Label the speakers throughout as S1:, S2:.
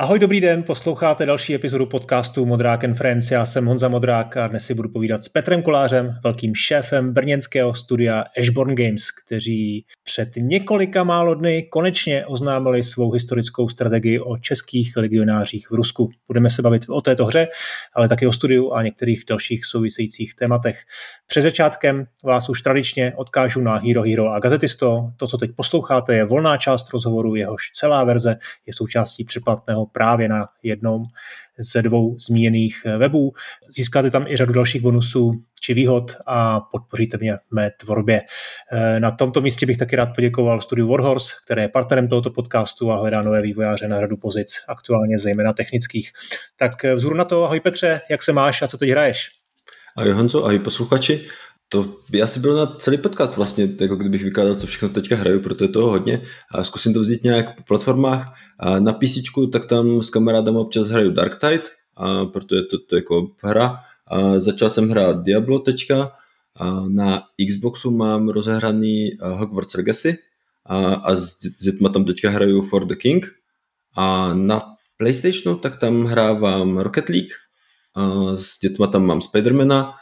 S1: Ahoj, dobrý den, posloucháte další epizodu podcastu Modrák and Friends. Já jsem Honza Modrák a dnes si budu povídat s Petrem Kolářem, velkým šéfem brněnského studia Ashborn Games, kteří před několika málo dny konečně oznámili svou historickou strategii o českých legionářích v Rusku. Budeme se bavit o této hře, ale taky o studiu a některých dalších souvisejících tématech. Před začátkem vás už tradičně odkážu na Hero Hero a Gazetisto. To, co teď posloucháte, je volná část rozhovoru, jehož celá verze je součástí předplatného právě na jednom ze dvou zmíněných webů. Získáte tam i řadu dalších bonusů či výhod a podpoříte mě v mé tvorbě. Na tomto místě bych taky rád poděkoval studiu Warhorse, které je partnerem tohoto podcastu a hledá nové vývojáře na řadu pozic, aktuálně zejména technických. Tak vzhůru na to, ahoj Petře, jak se máš a co teď hraješ?
S2: Ahoj Honzo, ahoj posluchači. To by asi bylo na celý podcast vlastně, jako kdybych vykládal, co všechno teďka hraju, protože je toho hodně. A zkusím to vzít nějak po platformách. A na PC, tak tam s kamarádem občas hraju Dark Tide, a protože to, to jako hra. A začal jsem hrát Diablo teďka. A na Xboxu mám rozehraný Hogwarts Legacy a, a s, s dětma tam teďka hraju For the King. A na PlayStationu tak tam hrávám Rocket League, a s dětma tam mám Spidermana,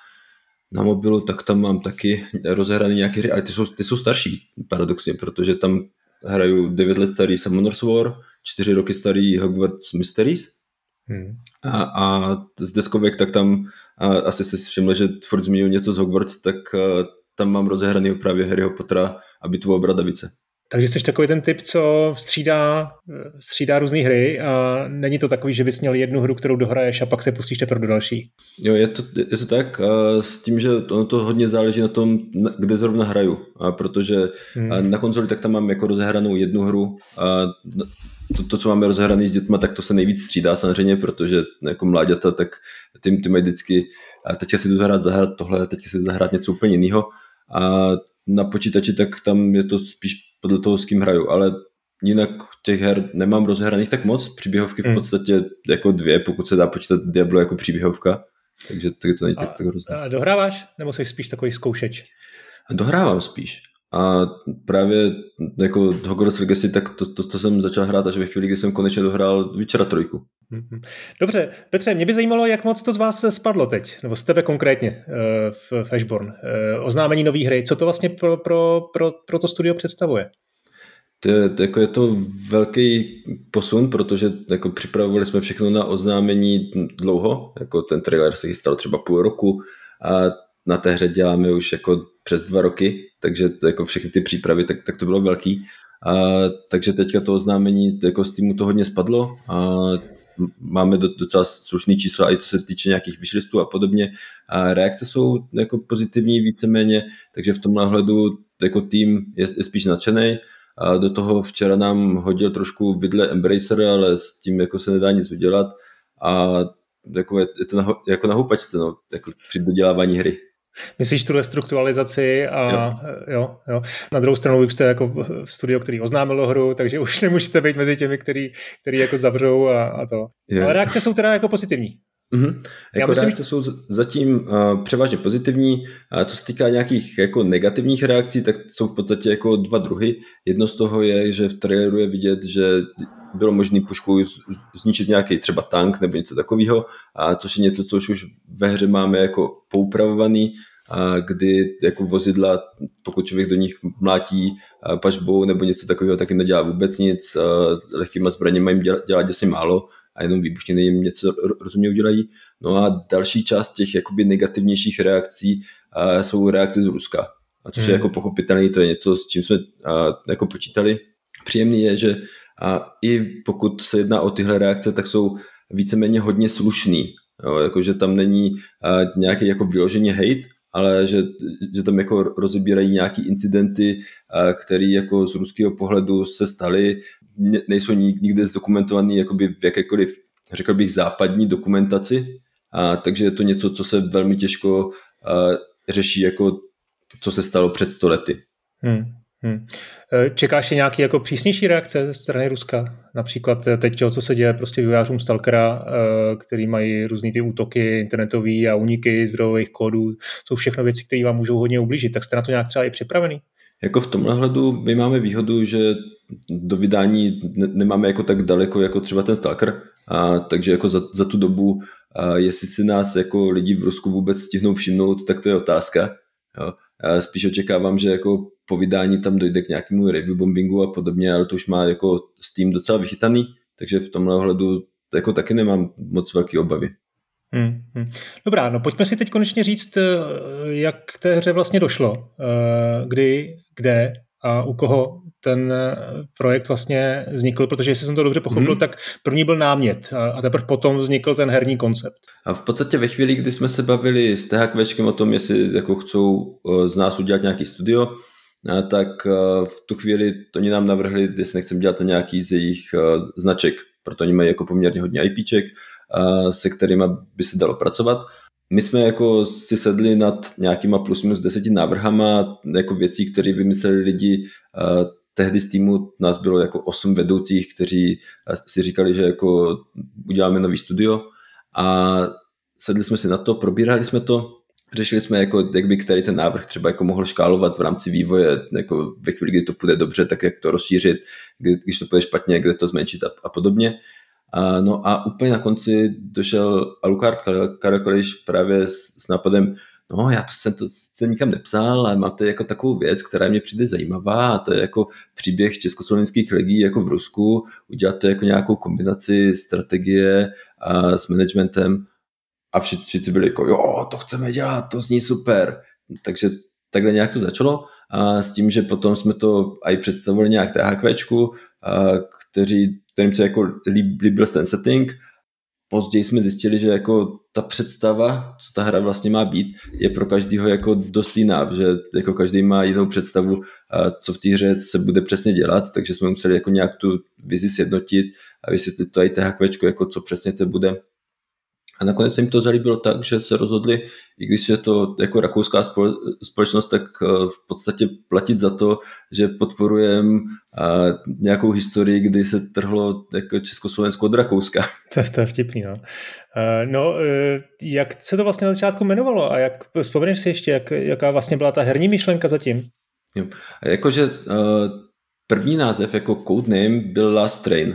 S2: na mobilu, tak tam mám taky rozehraný nějaké hry, ale ty jsou, ty jsou starší paradoxně, protože tam hraju 9 let starý Summoner's War, 4 roky starý Hogwarts Mysteries hmm. a, a z deskovek tak tam a asi jste si všimli, že furt zmínil něco z Hogwarts, tak tam mám rozehraný právě Harryho Pottera a bitvu o Bradavice.
S1: Takže jsi takový ten typ, co střídá, střídá různé hry a není to takový, že bys měl jednu hru, kterou dohraješ a pak se pustíš teprve do další.
S2: Jo, je to, je to tak s tím, že ono to hodně záleží na tom, kde zrovna hraju, a protože hmm. na konzoli tak tam mám jako rozehranou jednu hru a to, to, co máme rozehraný s dětma, tak to se nejvíc střídá samozřejmě, protože jako mláďata, tak ty, ty mají vždycky, teďka si jdu zahrát, zahrát tohle, teďka si jdu zahrát něco úplně jiného a na počítači, tak tam je to spíš podle toho, s kým hraju, ale jinak těch her nemám rozehraných tak moc, příběhovky v hmm. podstatě jako dvě, pokud se dá počítat Diablo jako příběhovka, takže to není tak, tak hrozné.
S1: A dohráváš, nebo jsi spíš takový zkoušeč?
S2: Dohrávám spíš. A právě jako Hogwarts Legacy, tak to, to, to, jsem začal hrát až ve chvíli, kdy jsem konečně dohrál Witchera trojku.
S1: Mhm. Dobře, Petře, mě by zajímalo, jak moc to z vás spadlo teď, nebo z tebe konkrétně eh, v, Ashborn. Eh, oznámení nové hry, co to vlastně pro, pro, pro, pro to studio představuje?
S2: To, to, jako je to velký posun, protože jako připravovali jsme všechno na oznámení dlouho, jako ten trailer se chystal třeba půl roku a na té hře děláme už jako přes dva roky, takže to, jako všechny ty přípravy, tak, tak to bylo velký. A, takže teďka to oznámení jako z týmu to hodně spadlo a máme docela slušný čísla i co se týče nějakých wishlistů a podobně. A reakce jsou jako pozitivní víceméně, takže v tomhle hledu jako tým je, je spíš nadšený. A do toho včera nám hodil trošku vidle Embracer, ale s tím jako se nedá nic udělat. A jako je, je to na, jako na houpačce, no, jako při dodělávání hry.
S1: Myslíš tu restrukturalizaci a jo. jo, jo. Na druhou stranu vy jste jako v studio, který oznámilo hru, takže už nemůžete být mezi těmi, který, který jako zavřou a, a to. Jo. Ale reakce jsou teda jako pozitivní.
S2: Mm-hmm. Jako myslím, reakce jsou zatím uh, převážně pozitivní. A co se týká nějakých jako negativních reakcí, tak jsou v podstatě jako dva druhy. Jedno z toho je, že v traileru je vidět, že bylo možné pušku zničit nějaký třeba tank nebo něco takového, a což je něco, co už ve hře máme jako poupravovaný, kdy jako vozidla, pokud člověk do nich mlátí pažbou nebo něco takového, tak jim nedělá vůbec nic, lehkýma zbraněma jim dělá, dělá děsi málo a jenom výbušniny jim něco rozumně udělají. No a další část těch jakoby negativnějších reakcí jsou reakce z Ruska. A což hmm. je jako pochopitelné, to je něco, s čím jsme jako počítali. Příjemný je, že a i pokud se jedná o tyhle reakce, tak jsou víceméně hodně slušný. Jo, jakože tam není uh, nějaký jako vyloženě hate, ale že, že tam jako rozebírají nějaký incidenty, uh, které jako z ruského pohledu se staly, nejsou nikde zdokumentovaný jakoby v jakékoliv, řekl bych, západní dokumentaci, a, takže je to něco, co se velmi těžko uh, řeší jako co se stalo před stolety. Hmm.
S1: Hmm. Čekáš nějaké jako přísnější reakce ze strany Ruska? Například eh, teď, co se děje prostě vývojářům Stalkera, eh, který mají různé ty útoky internetové a uniky zdrojových kódů, jsou všechno věci, které vám můžou hodně ublížit. Tak jste na to nějak třeba i připravený?
S2: Jako v tomhle hledu my máme výhodu, že do vydání nemáme jako tak daleko jako třeba ten Stalker, a, takže jako za, za tu dobu, a, jestli si nás jako lidi v Rusku vůbec stihnou všimnout, tak to je otázka. Jo. Spíš očekávám, že jako po vydání tam dojde k nějakému review bombingu a podobně, ale to už má jako Steam docela vychytaný, takže v tomhle ohledu jako taky nemám moc velké obavy.
S1: Hmm, hmm. Dobrá, no pojďme si teď konečně říct, eh, jak té hře vlastně došlo, eh, kdy, kde a u koho ten eh, projekt vlastně vznikl, protože jestli jsem to dobře pochopil, hmm. tak první byl námět a teprve potom vznikl ten herní koncept.
S2: A v podstatě ve chvíli, kdy jsme se bavili s THQčkem o tom, jestli jako chcou z nás udělat nějaký studio, tak v tu chvíli oni nám navrhli, jestli nechcem dělat na nějaký z jejich značek, proto oni mají jako poměrně hodně IPček, se kterými by se dalo pracovat. My jsme jako si sedli nad nějakýma plus minus deseti návrhama jako věcí, které vymysleli lidi. Tehdy z týmu nás bylo jako osm vedoucích, kteří si říkali, že jako uděláme nový studio a sedli jsme si na to, probírali jsme to, řešili jsme, jako, jak by který ten návrh třeba jako mohl škálovat v rámci vývoje, jako ve chvíli, kdy to půjde dobře, tak jak to rozšířit, když to půjde špatně, kde to zmenšit a, a podobně. A, no a úplně na konci došel Alucard Karakališ právě s, s nápadem, no já to jsem to se nikam nepsal, ale máte jako takovou věc, která mě přijde zajímavá a to je jako příběh československých legí jako v Rusku, udělat to jako nějakou kombinaci strategie a s managementem. A všichni, všichni byli jako, jo, to chceme dělat, to zní super. Takže takhle nějak to začalo. A s tím, že potom jsme to i představili nějak THQčku, kteří, kterým se jako líbil ten setting. Později jsme zjistili, že jako ta představa, co ta hra vlastně má být, je pro každého jako dost jiná, že jako každý má jinou představu, co v té hře se bude přesně dělat, takže jsme museli jako nějak tu vizi sjednotit a vysvětlit to i THQčku, jako co přesně to bude a nakonec se jim to zalíbilo tak, že se rozhodli, i když je to jako rakouská společnost, tak eh, v podstatě platit za to, že podporujeme eh, nějakou historii, kdy se trhlo jako Československo od Rakouska.
S1: To, to je vtipný, no. Eh, no, jak se to vlastně na začátku jmenovalo a jak vzpomeneš si ještě, jak, jaká vlastně byla ta herní myšlenka zatím?
S2: Jakože první název jako codename byl Last Train,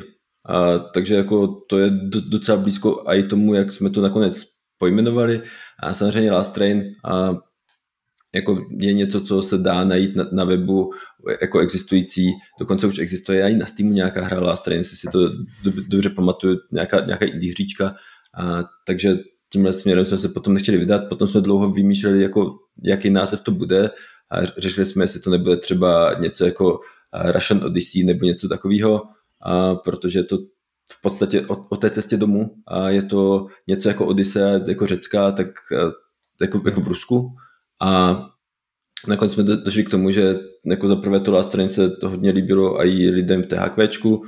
S2: a, takže jako to je docela blízko i tomu, jak jsme to nakonec pojmenovali. A samozřejmě Last Train a jako je něco, co se dá najít na, na webu jako existující, dokonce už existuje i na Steamu nějaká hra Last Train, jestli si to dobře pamatuju, nějaká, nějaká indie hříčka, a, takže tímhle směrem jsme se potom nechtěli vydat, potom jsme dlouho vymýšleli, jako, jaký název to bude a řešili jsme, jestli to nebude třeba něco jako Russian Odyssey nebo něco takového, protože to v podstatě o, o té cestě domů a je to něco jako Odyssea, jako řecká, tak jako, jako v Rusku a nakonec jsme došli k tomu, že jako za prvé to Last se to hodně líbilo i lidem v THQčku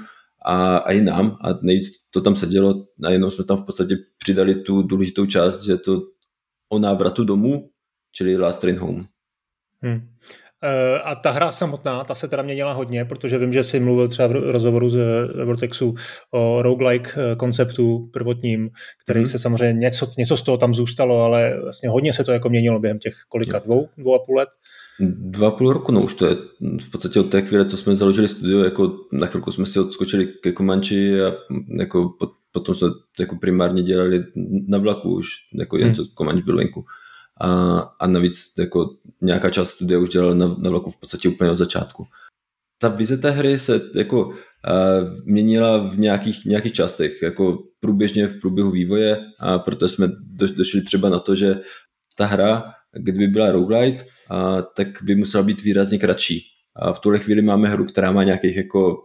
S2: a, a i nám a nejvíc to tam sedělo a jenom jsme tam v podstatě přidali tu důležitou část, že to o návratu domů, čili Last Train Home. Hmm.
S1: Eh, a ta hra samotná, ta se teda měnila hodně, protože vím, že jsi mluvil třeba v rozhovoru z Vortexu o roguelike eh, konceptu prvotním, který mm. se samozřejmě něco, něco z toho tam zůstalo, ale vlastně hodně se to jako měnilo během těch kolika, dvou, dvou a půl let?
S2: Dva a půl roku, no už to je v podstatě od té chvíle, co jsme založili studio, jako na chvilku jsme si odskočili ke Comanche a jako potom jsme jako primárně dělali na vlaku už, jako jen hmm. co Comanche byl venku a, a navíc jako nějaká část studia už dělala na, na vlaku v podstatě úplně od začátku. Ta vize té hry se jako uh, měnila v nějakých, nějakých částech, jako průběžně v průběhu vývoje a proto jsme do, došli třeba na to, že ta hra, kdyby byla roguelite, a, tak by musela být výrazně kratší. A v tuhle chvíli máme hru, která má nějakých jako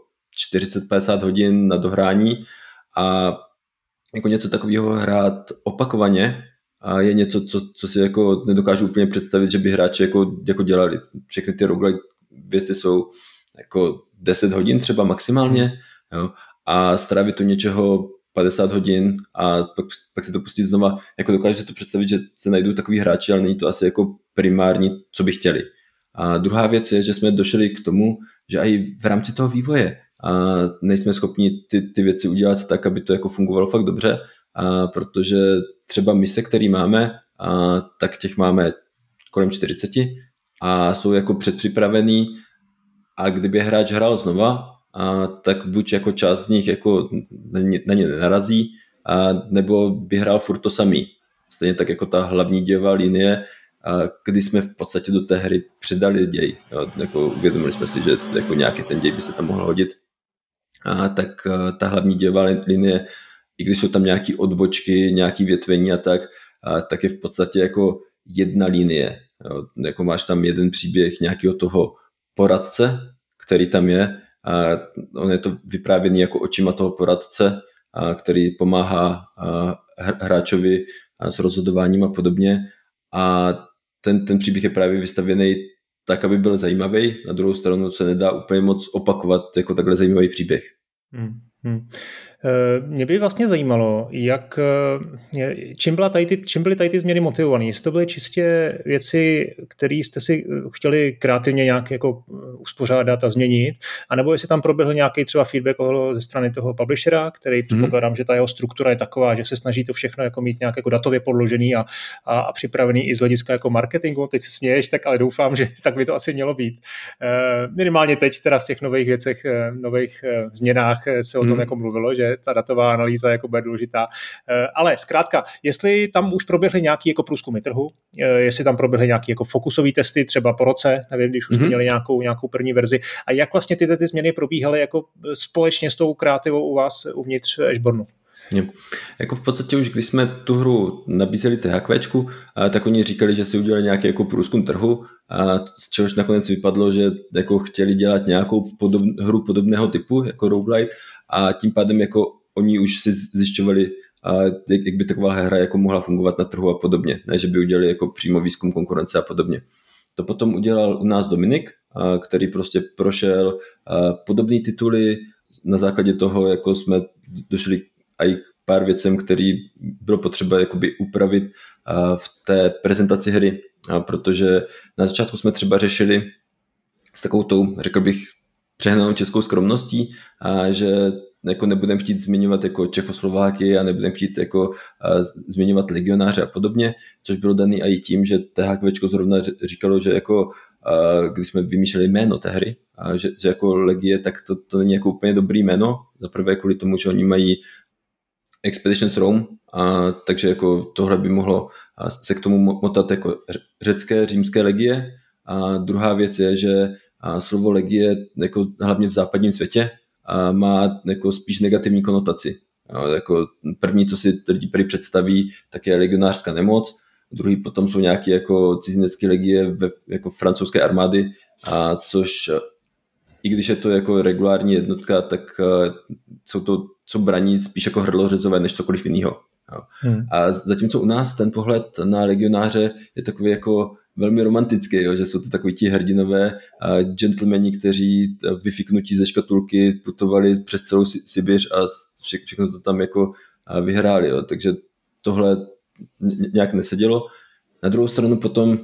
S2: 40-50 hodin na dohrání a jako něco takového hrát opakovaně a je něco, co, co si jako nedokážu úplně představit, že by hráči jako, jako dělali. Všechny ty roguelike věci jsou jako 10 hodin třeba maximálně jo, a strávit to něčeho 50 hodin a pak, pak si to pustit znova, jako dokážu si to představit, že se najdou takový hráči, ale není to asi jako primární, co by chtěli. A druhá věc je, že jsme došli k tomu, že i v rámci toho vývoje a nejsme schopni ty, ty věci udělat tak, aby to jako fungovalo fakt dobře, a protože třeba mise, který máme, a tak těch máme kolem 40 a jsou jako předpřipravený a kdyby hráč hrál znova, a tak buď jako část z nich jako na ně, na ně nenarazí, a nebo by hrál furt to samý. Stejně tak jako ta hlavní děvá linie, a kdy jsme v podstatě do té hry přidali děj. Jo, jako uvědomili jsme si, že jako nějaký ten děj by se tam mohl hodit. A tak ta hlavní děvá linie, i když jsou tam nějaké odbočky, nějaké větvení a tak, a tak je v podstatě jako jedna linie. Jo, jako máš tam jeden příběh nějakého toho poradce, který tam je, a on je to vyprávěný jako očima toho poradce, a který pomáhá hráčovi s rozhodováním a podobně. A ten, ten příběh je právě vystavěný tak, aby byl zajímavý. Na druhou stranu se nedá úplně moc opakovat jako takhle zajímavý příběh. Hmm. Hmm.
S1: Eh, mě by vlastně zajímalo, jak, eh, čím, byla tady ty, čím byly tady ty změny motivované. Jestli to byly čistě věci, které jste si eh, chtěli kreativně nějak jako uspořádat a změnit, anebo jestli tam proběhl nějaký třeba feedback ze strany toho publishera, který mm-hmm. předpokládám, že ta jeho struktura je taková, že se snaží to všechno jako mít nějak jako datově podložený a, a, a připravený i z hlediska jako marketingu. Teď se směješ, tak ale doufám, že tak by to asi mělo být. Minimálně teď teda v těch nových věcech, nových změnách se o tom mm. jako mluvilo, že ta datová analýza jako bude důležitá. Eh, ale zkrátka, jestli tam už proběhly nějaký jako průzkumy trhu, eh, jestli tam proběhly nějaké jako fokusové testy třeba po roce, nevím, když už mm-hmm. měli nějakou, nějakou první verzi, a jak vlastně tyhle ty změny probíhaly jako společně s tou kreativou u vás uvnitř Ashbornu?
S2: Je. Jako v podstatě už když jsme tu hru nabízeli THQ, tak oni říkali, že si udělali nějaký jako průzkum trhu, a z čehož nakonec vypadlo, že jako chtěli dělat nějakou podob, hru podobného typu, jako roguelite, a tím pádem jako oni už si zjišťovali, a jak, jak by taková hra jako mohla fungovat na trhu a podobně, ne, že by udělali jako přímo výzkum konkurence a podobně. To potom udělal u nás Dominik, a který prostě prošel podobné tituly, na základě toho jako jsme došli i k pár věcem, který bylo potřeba jakoby upravit v té prezentaci hry, protože na začátku jsme třeba řešili s takovou tou, řekl bych, přehnanou českou skromností, a že jako nebudeme chtít zmiňovat jako Čechoslováky a nebudeme chtít jako zmiňovat legionáře a podobně, což bylo daný i tím, že THQ zrovna říkalo, že jako když jsme vymýšleli jméno té hry, a že, že jako legie, tak to, to není jako úplně dobrý jméno, za prvé kvůli tomu, že oni mají Expeditions Rome, a, takže jako tohle by mohlo se k tomu motat jako řecké, římské legie. A druhá věc je, že a slovo legie jako hlavně v západním světě a má jako spíš negativní konotaci. A jako první, co si lidi prý představí, tak je legionářská nemoc, druhý potom jsou nějaké jako cizinecké legie ve, jako francouzské armády, a což i když je to jako regulární jednotka, tak jsou to, co braní spíš jako hrdlořezové než cokoliv jiného. Hmm. A zatímco u nás ten pohled na legionáře je takový jako velmi romantický, jo, že jsou to takový ti hrdinové a gentlemani, kteří vyfiknutí ze škatulky putovali přes celou Sibiř a vše, všechno to tam jako vyhráli. Jo. Takže tohle nějak nesedělo. Na druhou stranu potom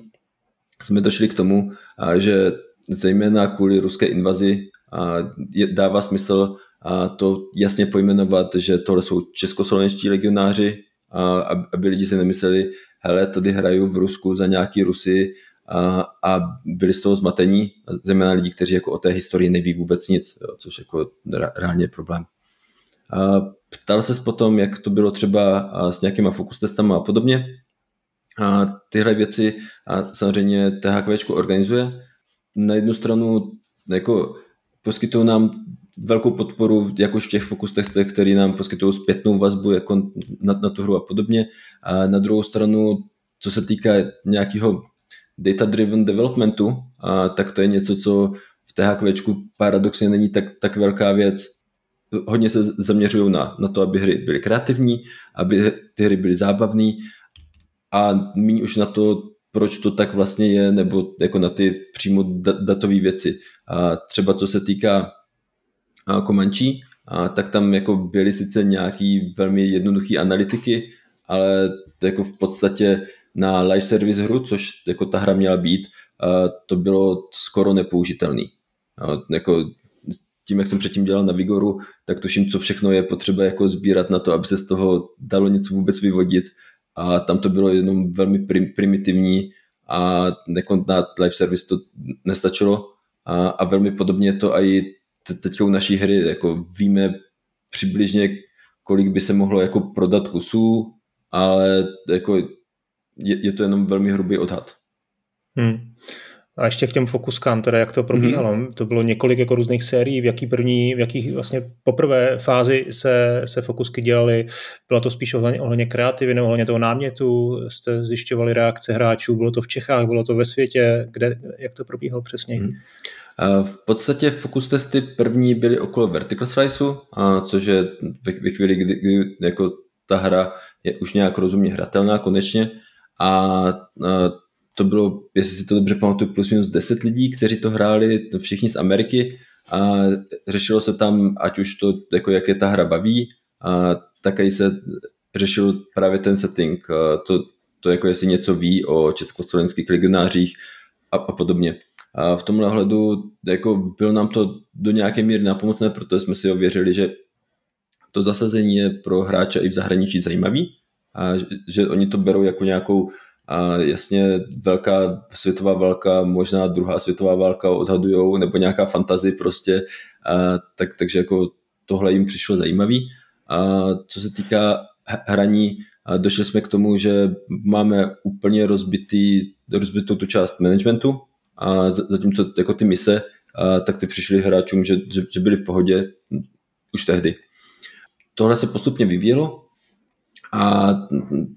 S2: jsme došli k tomu, že zejména kvůli ruské invazi dává smysl to jasně pojmenovat, že tohle jsou českoslovenští legionáři, aby lidi si nemysleli, hele, tady hraju v Rusku za nějaký Rusy a, a byli z toho zmatení, zejména lidi, kteří jako o té historii neví vůbec nic, jo, což jako reálně je problém. A ptal se potom, jak to bylo třeba s nějakýma fokus testama a podobně. A tyhle věci a samozřejmě THQ organizuje. Na jednu stranu jako poskytují nám velkou podporu, jak už v těch fokus testech, který nám poskytují zpětnou vazbu jako na, na tu hru a podobně. A na druhou stranu, co se týká nějakého data-driven developmentu, a tak to je něco, co v THQ paradoxně není tak, tak velká věc. Hodně se zaměřují na, na to, aby hry byly kreativní, aby ty hry byly zábavné a méně už na to, proč to tak vlastně je, nebo jako na ty přímo datové věci. A třeba co se týká Comanche, a tak tam jako byly sice nějaký velmi jednoduché analytiky, ale to jako v podstatě na live service hru, což jako ta hra měla být, to bylo skoro nepoužitelný. Jako tím, jak jsem předtím dělal na Vigoru, tak tuším, co všechno je potřeba jako sbírat na to, aby se z toho dalo něco vůbec vyvodit a tam to bylo jenom velmi prim, primitivní a jako na live service to nestačilo a, a velmi podobně to i teď u naší hry, jako víme přibližně, kolik by se mohlo jako prodat kusů, ale jako je, je to jenom velmi hrubý odhad.
S1: Hmm. A ještě k těm fokuskám, teda jak to probíhalo. Mm-hmm. To bylo několik jako různých sérií, v jaký první, v jaký vlastně poprvé fázi se, se fokusky dělaly. Bylo to spíš ohledně, ohledně kreativy nebo ohledně toho námětu, jste zjišťovali reakce hráčů, bylo to v Čechách, bylo to ve světě, kde, jak to probíhalo přesně? Mm.
S2: V podstatě fokus testy první byly okolo Vertical Sliceu, což je ve chvíli, kdy, kdy jako ta hra je už nějak rozumně hratelná konečně a to bylo, jestli si to dobře pamatuju, plus minus 10 lidí, kteří to hráli, to všichni z Ameriky a řešilo se tam, ať už to, jako jak je ta hra baví, a také se řešil právě ten setting, to, to jako jestli něco ví o československých legionářích a, a podobně. A v tomhle hledu jako bylo nám to do nějaké míry napomocné, protože jsme si ověřili, že to zasazení je pro hráče i v zahraničí zajímavý a že, že oni to berou jako nějakou a jasně velká světová válka, možná druhá světová válka odhadujou, nebo nějaká fantazie prostě, a, tak, takže jako tohle jim přišlo zajímavý. A co se týká hraní, a došli jsme k tomu, že máme úplně rozbitý, rozbitou tu část managementu, a zatímco jako ty mise, a, tak ty přišli hráčům, že, že, že byli v pohodě už tehdy. Tohle se postupně vyvíjelo, a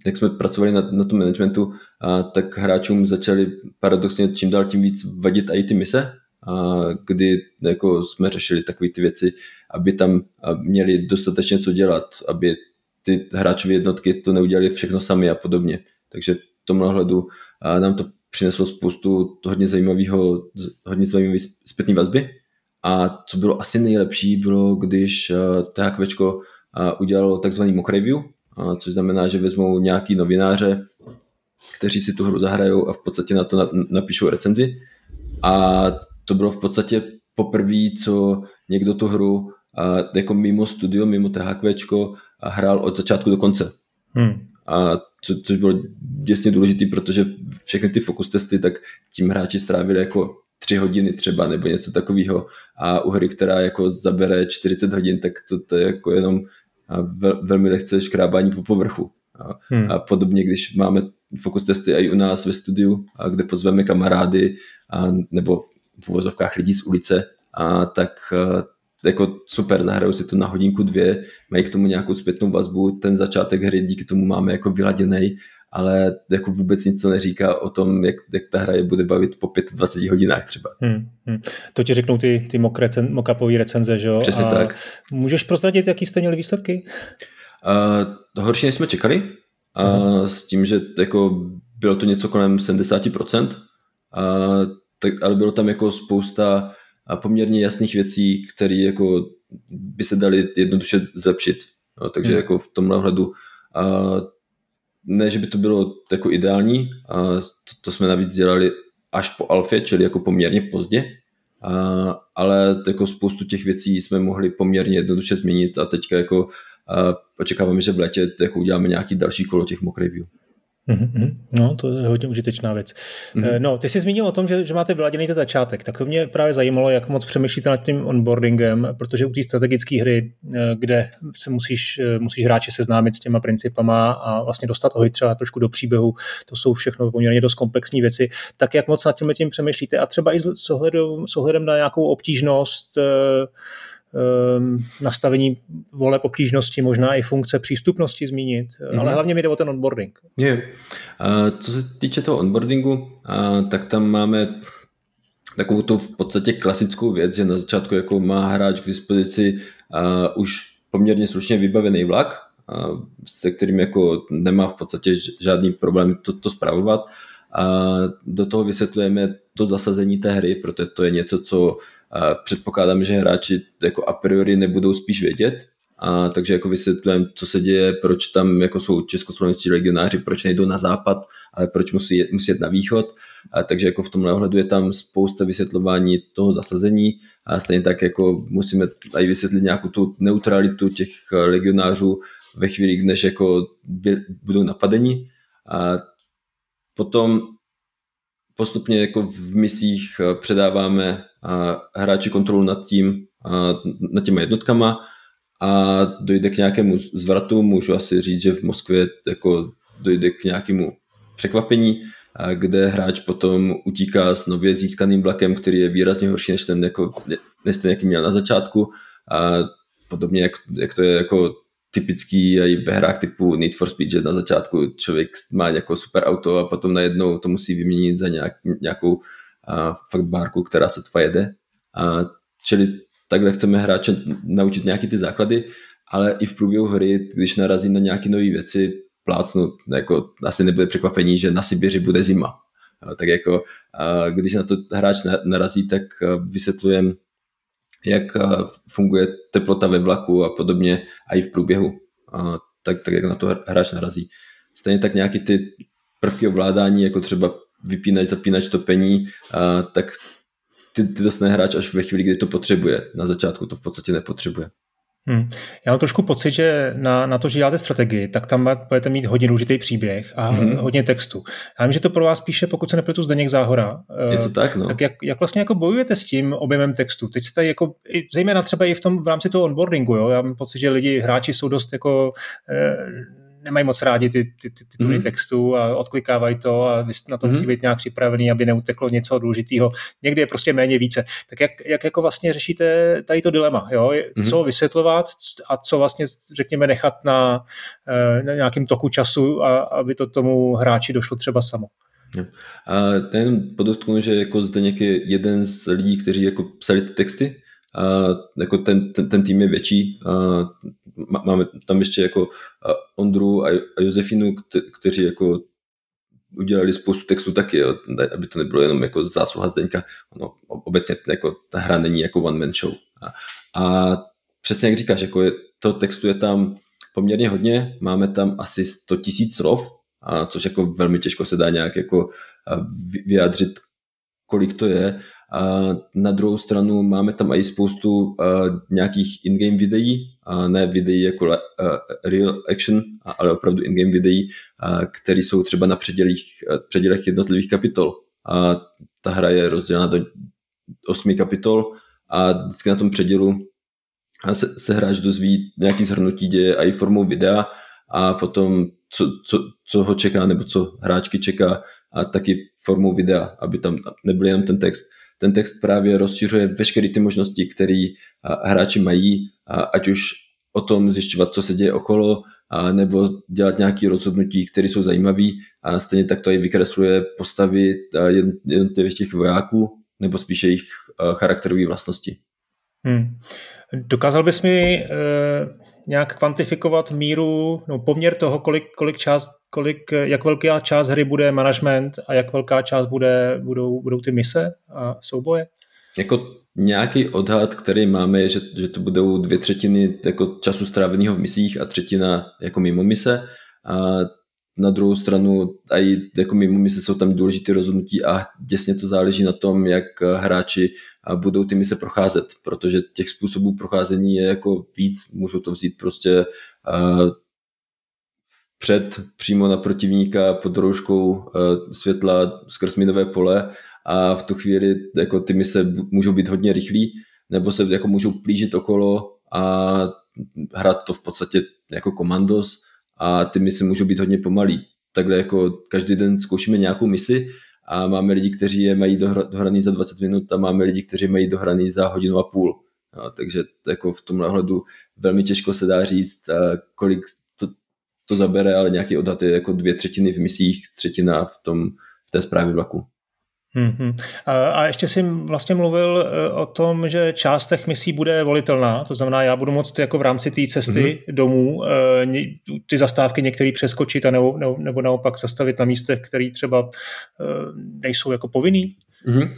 S2: jak jsme pracovali na, na tom managementu, a, tak hráčům začali paradoxně čím dál tím víc vadit i ty mise, a, kdy jako jsme řešili takové ty věci, aby tam měli dostatečně co dělat, aby ty hráčové jednotky to neudělali všechno sami a podobně. Takže v tomhle hledu nám to přineslo spoustu hodně zajímavého, hodně zajímavé zpětné vazby. A co bylo asi nejlepší, bylo, když THQčko udělalo takzvaný mock review, což znamená, že vezmou nějaký novináře, kteří si tu hru zahrajou a v podstatě na to napíšou recenzi. A to bylo v podstatě poprvé, co někdo tu hru jako mimo studio, mimo THQčko hrál od začátku do konce. Hmm. A co, což bylo děsně důležité, protože všechny ty fokus testy, tak tím hráči strávili jako tři hodiny třeba nebo něco takového a u hry, která jako zabere 40 hodin, tak to, to je jako jenom vel, velmi lehce škrábání po povrchu. A, hmm. a podobně, když máme fokus testy i u nás ve studiu, a kde pozveme kamarády a, nebo v uvozovkách lidí z ulice, a tak a, jako super, zahrajou si to na hodinku, dvě, mají k tomu nějakou zpětnou vazbu, ten začátek hry díky tomu máme jako vyladěný ale jako vůbec nic to neříká o tom, jak, jak ta hra je bude bavit po 25 hodinách třeba. Hmm,
S1: hmm. To ti řeknou ty, ty mock recenze, že jo?
S2: Přesně A tak.
S1: Můžeš prozradit, jaký jste měli výsledky?
S2: Uh, horší, než jsme čekali, uh, s tím, že jako bylo to něco kolem 70%, uh, tak, ale bylo tam jako spousta poměrně jasných věcí, které jako by se daly jednoduše zlepšit. No, takže hmm. jako v tomhle ohledu uh, ne, že by to bylo jako ideální, a to, to jsme navíc dělali až po alfě, čili jako poměrně pozdě, a, ale jako spoustu těch věcí jsme mohli poměrně jednoduše změnit a teďka jako a očekáváme, že v létě jako uděláme nějaký další kolo těch mock review.
S1: Mm-hmm. No, to je hodně užitečná věc. Mm-hmm. No, ty jsi zmínil o tom, že, že máte vyladěný ten začátek, tak to mě právě zajímalo, jak moc přemýšlíte nad tím onboardingem, protože u té strategické hry, eh, kde se musíš, eh, musíš hráči seznámit s těma principama a vlastně dostat ohy třeba trošku do příběhu, to jsou všechno poměrně dost komplexní věci, tak jak moc nad tím, tím přemýšlíte a třeba i s ohledem, s ohledem na nějakou obtížnost nastavení vole obtížnosti, možná i funkce přístupnosti zmínit, mm-hmm. ale hlavně mi jde o ten onboarding.
S2: Je. Uh, co se týče toho onboardingu, uh, tak tam máme takovou tu v podstatě klasickou věc, že na začátku jako má hráč k dispozici už poměrně slušně vybavený vlak, se kterým jako nemá v podstatě žádný problém to, to zpravovat. A do toho vysvětlujeme to zasazení té hry, protože to je něco, co předpokládám, že hráči jako a priori nebudou spíš vědět, a takže jako vysvětlím, co se děje, proč tam jako jsou českoslovenští legionáři, proč nejdou na západ, ale proč musí jet, musí jet na východ. A takže jako v tomhle ohledu je tam spousta vysvětlování toho zasazení a stejně tak jako musíme i vysvětlit nějakou tu neutralitu těch legionářů ve chvíli, než jako budou napadeni. A potom postupně jako v misích eh, předáváme hráči kontrolu nad tím, nad těma jednotkama a dojde k nějakému zvratu, můžu asi říct, že v Moskvě jako dojde k nějakému překvapení, kde hráč potom utíká s nově získaným vlakem, který je výrazně horší než ten, jako, než ten jaký měl na začátku. A podobně, jak, jak to je jako typický i ve hrách typu Need for Speed, že na začátku člověk má jako super auto a potom najednou to musí vyměnit za nějak, nějakou a, fakt bárku, která se tva jede. A, čili takhle chceme hráče naučit nějaký ty základy, ale i v průběhu hry, když narazí na nějaké nové věci, plácnu, jako asi nebude překvapení, že na Sibiři bude zima. Tak jako, když na to hráč narazí, tak vysvětlujem, jak funguje teplota ve vlaku a podobně a i v průběhu. Tak, tak jak na to hráč narazí. Stejně tak nějaký ty prvky ovládání, jako třeba vypínač, zapínač, topení, tak ty, ty dostane hráč až ve chvíli, kdy to potřebuje. Na začátku to v podstatě nepotřebuje.
S1: Hmm. Já mám trošku pocit, že na, na to, že děláte strategii, tak tam budete mít hodně důležitý příběh a hmm. hodně textu. Já vím, že to pro vás píše, pokud se nepletu, Zdeněk Záhora.
S2: Je to tak, no.
S1: Tak jak, jak vlastně jako bojujete s tím objemem textu? Teď jste jako, zejména třeba i v tom v rámci toho onboardingu, jo? já mám pocit, že lidi, hráči jsou dost jako eh, nemají moc rádi ty, ty, ty tituly mm. textů a odklikávají to a vy na to mm. musí být nějak připravený, aby neuteklo něco důležitého. Někdy je prostě méně více. Tak jak, jak jako vlastně řešíte tady to dilema? Jo? Mm. Co vysvětlovat a co vlastně, řekněme, nechat na, eh, na nějakém toku času, a, aby to tomu hráči došlo třeba samo?
S2: A ten podotknu, že jako zde někdy jeden z lidí, kteří jako psali ty texty, a jako ten, ten, ten tým je větší. A máme tam ještě jako Ondru a Josefinu, kteří jako udělali spoustu textů taky, jo, aby to nebylo jenom jako zásluha Zdeňka. Ono obecně jako ta hra není jako one man show. A, a přesně jak říkáš, jako je, to textu je tam poměrně hodně, máme tam asi 100 tisíc slov, a což jako velmi těžko se dá nějak jako vyjádřit, kolik to je a na druhou stranu máme tam i spoustu nějakých in-game videí, ne videí jako real action, ale opravdu in-game videí, které jsou třeba na předělích, předělech jednotlivých kapitol. A ta hra je rozdělena do osmi kapitol a vždycky na tom předělu se, se hráč dozví nějaký zhrnutí děje i formou videa a potom co, co, co ho čeká nebo co hráčky čeká a taky formou videa, aby tam nebyl jenom ten text ten text právě rozšiřuje veškeré ty možnosti, které hráči mají, ať už o tom zjišťovat, co se děje okolo, a nebo dělat nějaké rozhodnutí, které jsou zajímavé a stejně tak to i vykresluje postavy jednotlivých těch vojáků nebo spíše jejich charakterové vlastnosti.
S1: Hmm. Dokázal bys mi e, nějak kvantifikovat míru, no poměr toho, kolik, kolik část, kolik, jak velká část hry bude management a jak velká část bude, budou, budou ty mise a souboje?
S2: Jako nějaký odhad, který máme, je, že, že to budou dvě třetiny jako času stráveného v misích a třetina jako mimo mise. A na druhou stranu i jako mimo mise jsou tam důležité rozhodnutí a děsně to záleží na tom, jak hráči budou ty mise procházet, protože těch způsobů procházení je jako víc, můžou to vzít prostě před přímo na protivníka pod rouškou světla skrz minové pole a v tu chvíli jako ty mise můžou být hodně rychlí, nebo se jako můžou plížit okolo a hrát to v podstatě jako komandos a ty mise můžou být hodně pomalý. Takhle jako každý den zkoušíme nějakou misi a máme lidi, kteří je mají dohraný za 20 minut a máme lidi, kteří mají dohraný za hodinu a půl. No, takže jako v tomhle ohledu velmi těžko se dá říct, kolik to, to zabere, ale nějaký odhad je jako dvě třetiny v misích, třetina v, tom, v té zprávě vlaku.
S1: Mm-hmm. A ještě jsi vlastně mluvil e, o tom, že část těch misí bude volitelná, to znamená, já budu moct jako v rámci té cesty mm-hmm. domů e, ty zastávky některé přeskočit a nebo, nebo, naopak zastavit na místech, které třeba e, nejsou jako povinný.
S2: Mm-hmm.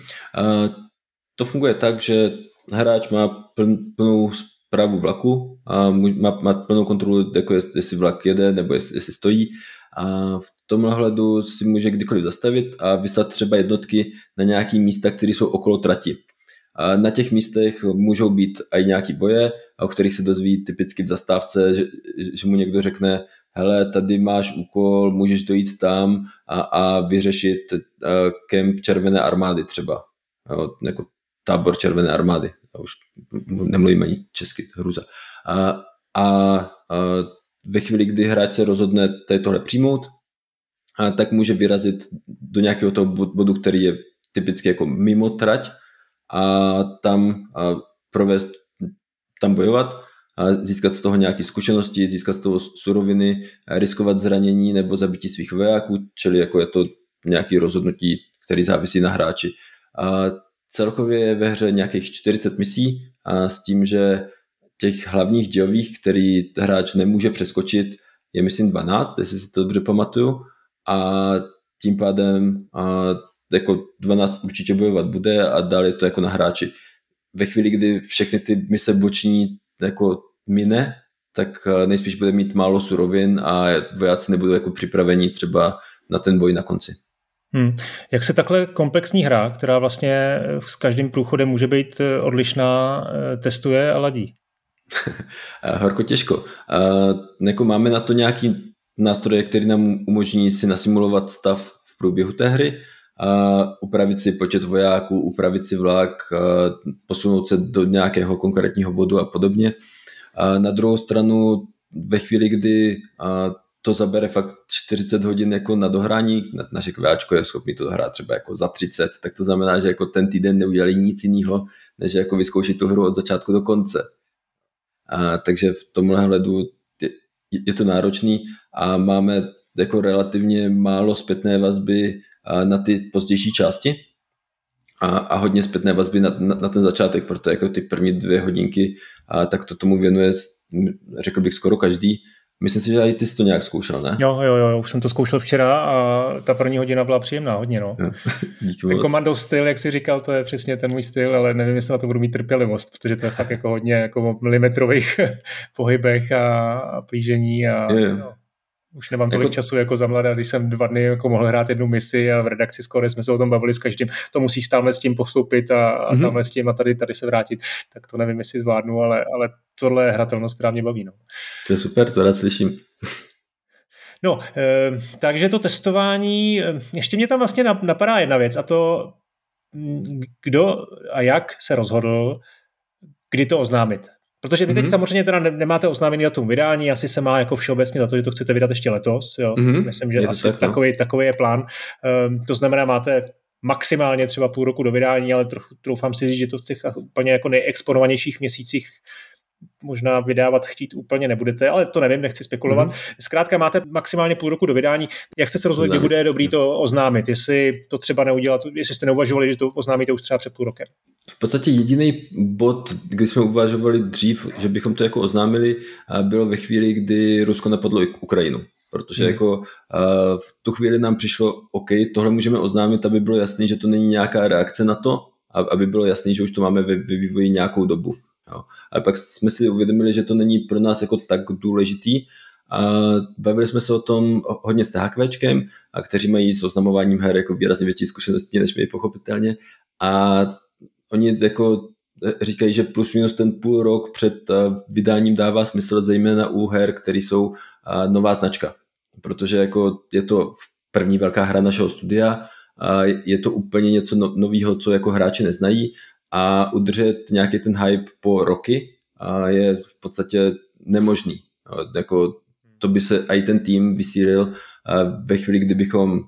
S2: To funguje tak, že hráč má pln, plnou zprávu vlaku a má, má plnou kontrolu, jako jestli vlak jede nebo jestli, jestli stojí a v tomhle hledu si může kdykoliv zastavit a vyslat třeba jednotky na nějaký místa, které jsou okolo trati. A na těch místech můžou být i nějaký boje, o kterých se dozví typicky v zastávce, že, že mu někdo řekne, hele, tady máš úkol, můžeš dojít tam a, a vyřešit uh, kemp Červené armády třeba. Jo, jako tábor Červené armády. Já už nemluvím ani česky, hruza. A, a, a ve chvíli, kdy hráč se rozhodne tady tohle přijmout, a tak může vyrazit do nějakého toho bodu, který je typicky jako mimo trať a tam a provést, tam bojovat a získat z toho nějaké zkušenosti, získat z toho suroviny, riskovat zranění nebo zabití svých vojáků, čili jako je to nějaké rozhodnutí, který závisí na hráči. A celkově je ve hře nějakých 40 misí a s tím, že těch hlavních dějových, který hráč nemůže přeskočit, je myslím 12, jestli si to dobře pamatuju a tím pádem a jako 12 určitě bojovat bude a dál je to jako na hráči. Ve chvíli, kdy všechny ty mise boční jako mine, tak nejspíš bude mít málo surovin a vojáci nebudou jako připraveni třeba na ten boj na konci.
S1: Hmm. Jak se takhle komplexní hra, která vlastně s každým průchodem může být odlišná, testuje a ladí?
S2: Horko těžko. Jako máme na to nějaký nástroje, které nám umožní si nasimulovat stav v průběhu té hry, a upravit si počet vojáků, upravit si vlak, posunout se do nějakého konkrétního bodu a podobně. A na druhou stranu, ve chvíli, kdy to zabere fakt 40 hodin jako na dohrání, naše kváčko je schopný to dohrát třeba jako za 30, tak to znamená, že jako ten týden neudělali nic jiného, než jako vyzkoušet tu hru od začátku do konce. A, takže v tomhle hledu je, to náročný a máme jako relativně málo zpětné vazby na ty pozdější části a, a hodně zpětné vazby na, na, na ten začátek, proto jako ty první dvě hodinky, a tak to tomu věnuje, řekl bych, skoro každý. Myslím si, že i ty jsi to nějak zkoušel, ne?
S1: Jo, jo, jo, už jsem to zkoušel včera a ta první hodina byla příjemná, hodně, no.
S2: Díky
S1: ten komando styl, jak jsi říkal, to je přesně ten můj styl, ale nevím, jestli na to budu mít trpělivost, protože to je fakt jako hodně jako milimetrových pohybech a, plížení a je. No, už nemám tolik jako... času jako za mladá, když jsem dva dny jako mohl hrát jednu misi a v redakci skoro jsme se o tom bavili s každým, to musíš tamhle s tím postoupit a, a mm-hmm. tamhle s tím a tady, tady se vrátit, tak to nevím, jestli zvládnu, ale, ale tohle je hratelnost, která mě baví. No.
S2: To je super, to rád slyším.
S1: No, e, takže to testování, eh, ještě mě tam vlastně napadá jedna věc a to, mm, kdo a jak se rozhodl, kdy to oznámit. Protože vy teď mm-hmm. samozřejmě teda nemáte oznámený datum vydání, asi se má jako všeobecně za to, že to chcete vydat ještě letos. Jo? Mm-hmm. Myslím, že je asi tak, no. takový, takový je plán. Um, to znamená, máte maximálně třeba půl roku do vydání, ale trochu, troufám si říct, že to v těch úplně jako nejexponovanějších měsících možná vydávat chtít úplně nebudete, ale to nevím, nechci spekulovat. Mm-hmm. Zkrátka máte maximálně půl roku do vydání. Jak jste se rozhodli, kdy bude dobrý to oznámit? Jestli to třeba neudělat, jestli jste neuvažovali, že to oznámíte už třeba před půl rokem?
S2: V podstatě jediný bod, kdy jsme uvažovali dřív, že bychom to jako oznámili, bylo ve chvíli, kdy Rusko napadlo Ukrajinu. Protože hmm. jako uh, v tu chvíli nám přišlo, OK, tohle můžeme oznámit, aby bylo jasné, že to není nějaká reakce na to, aby bylo jasné, že už to máme ve, ve vývoji nějakou dobu. Jo. Ale pak jsme si uvědomili, že to není pro nás jako tak důležitý a bavili jsme se o tom hodně s THQčkem, a kteří mají s oznamováním her jako výrazně větší zkušenosti než my pochopitelně a oni jako říkají, že plus minus ten půl rok před vydáním dává smysl zejména u her, které jsou nová značka. Protože jako je to první velká hra našeho studia, a je to úplně něco no, nového, co jako hráči neznají a udržet nějaký ten hype po roky je v podstatě nemožný. Jako to by se i ten tým vysílil ve chvíli, kdybychom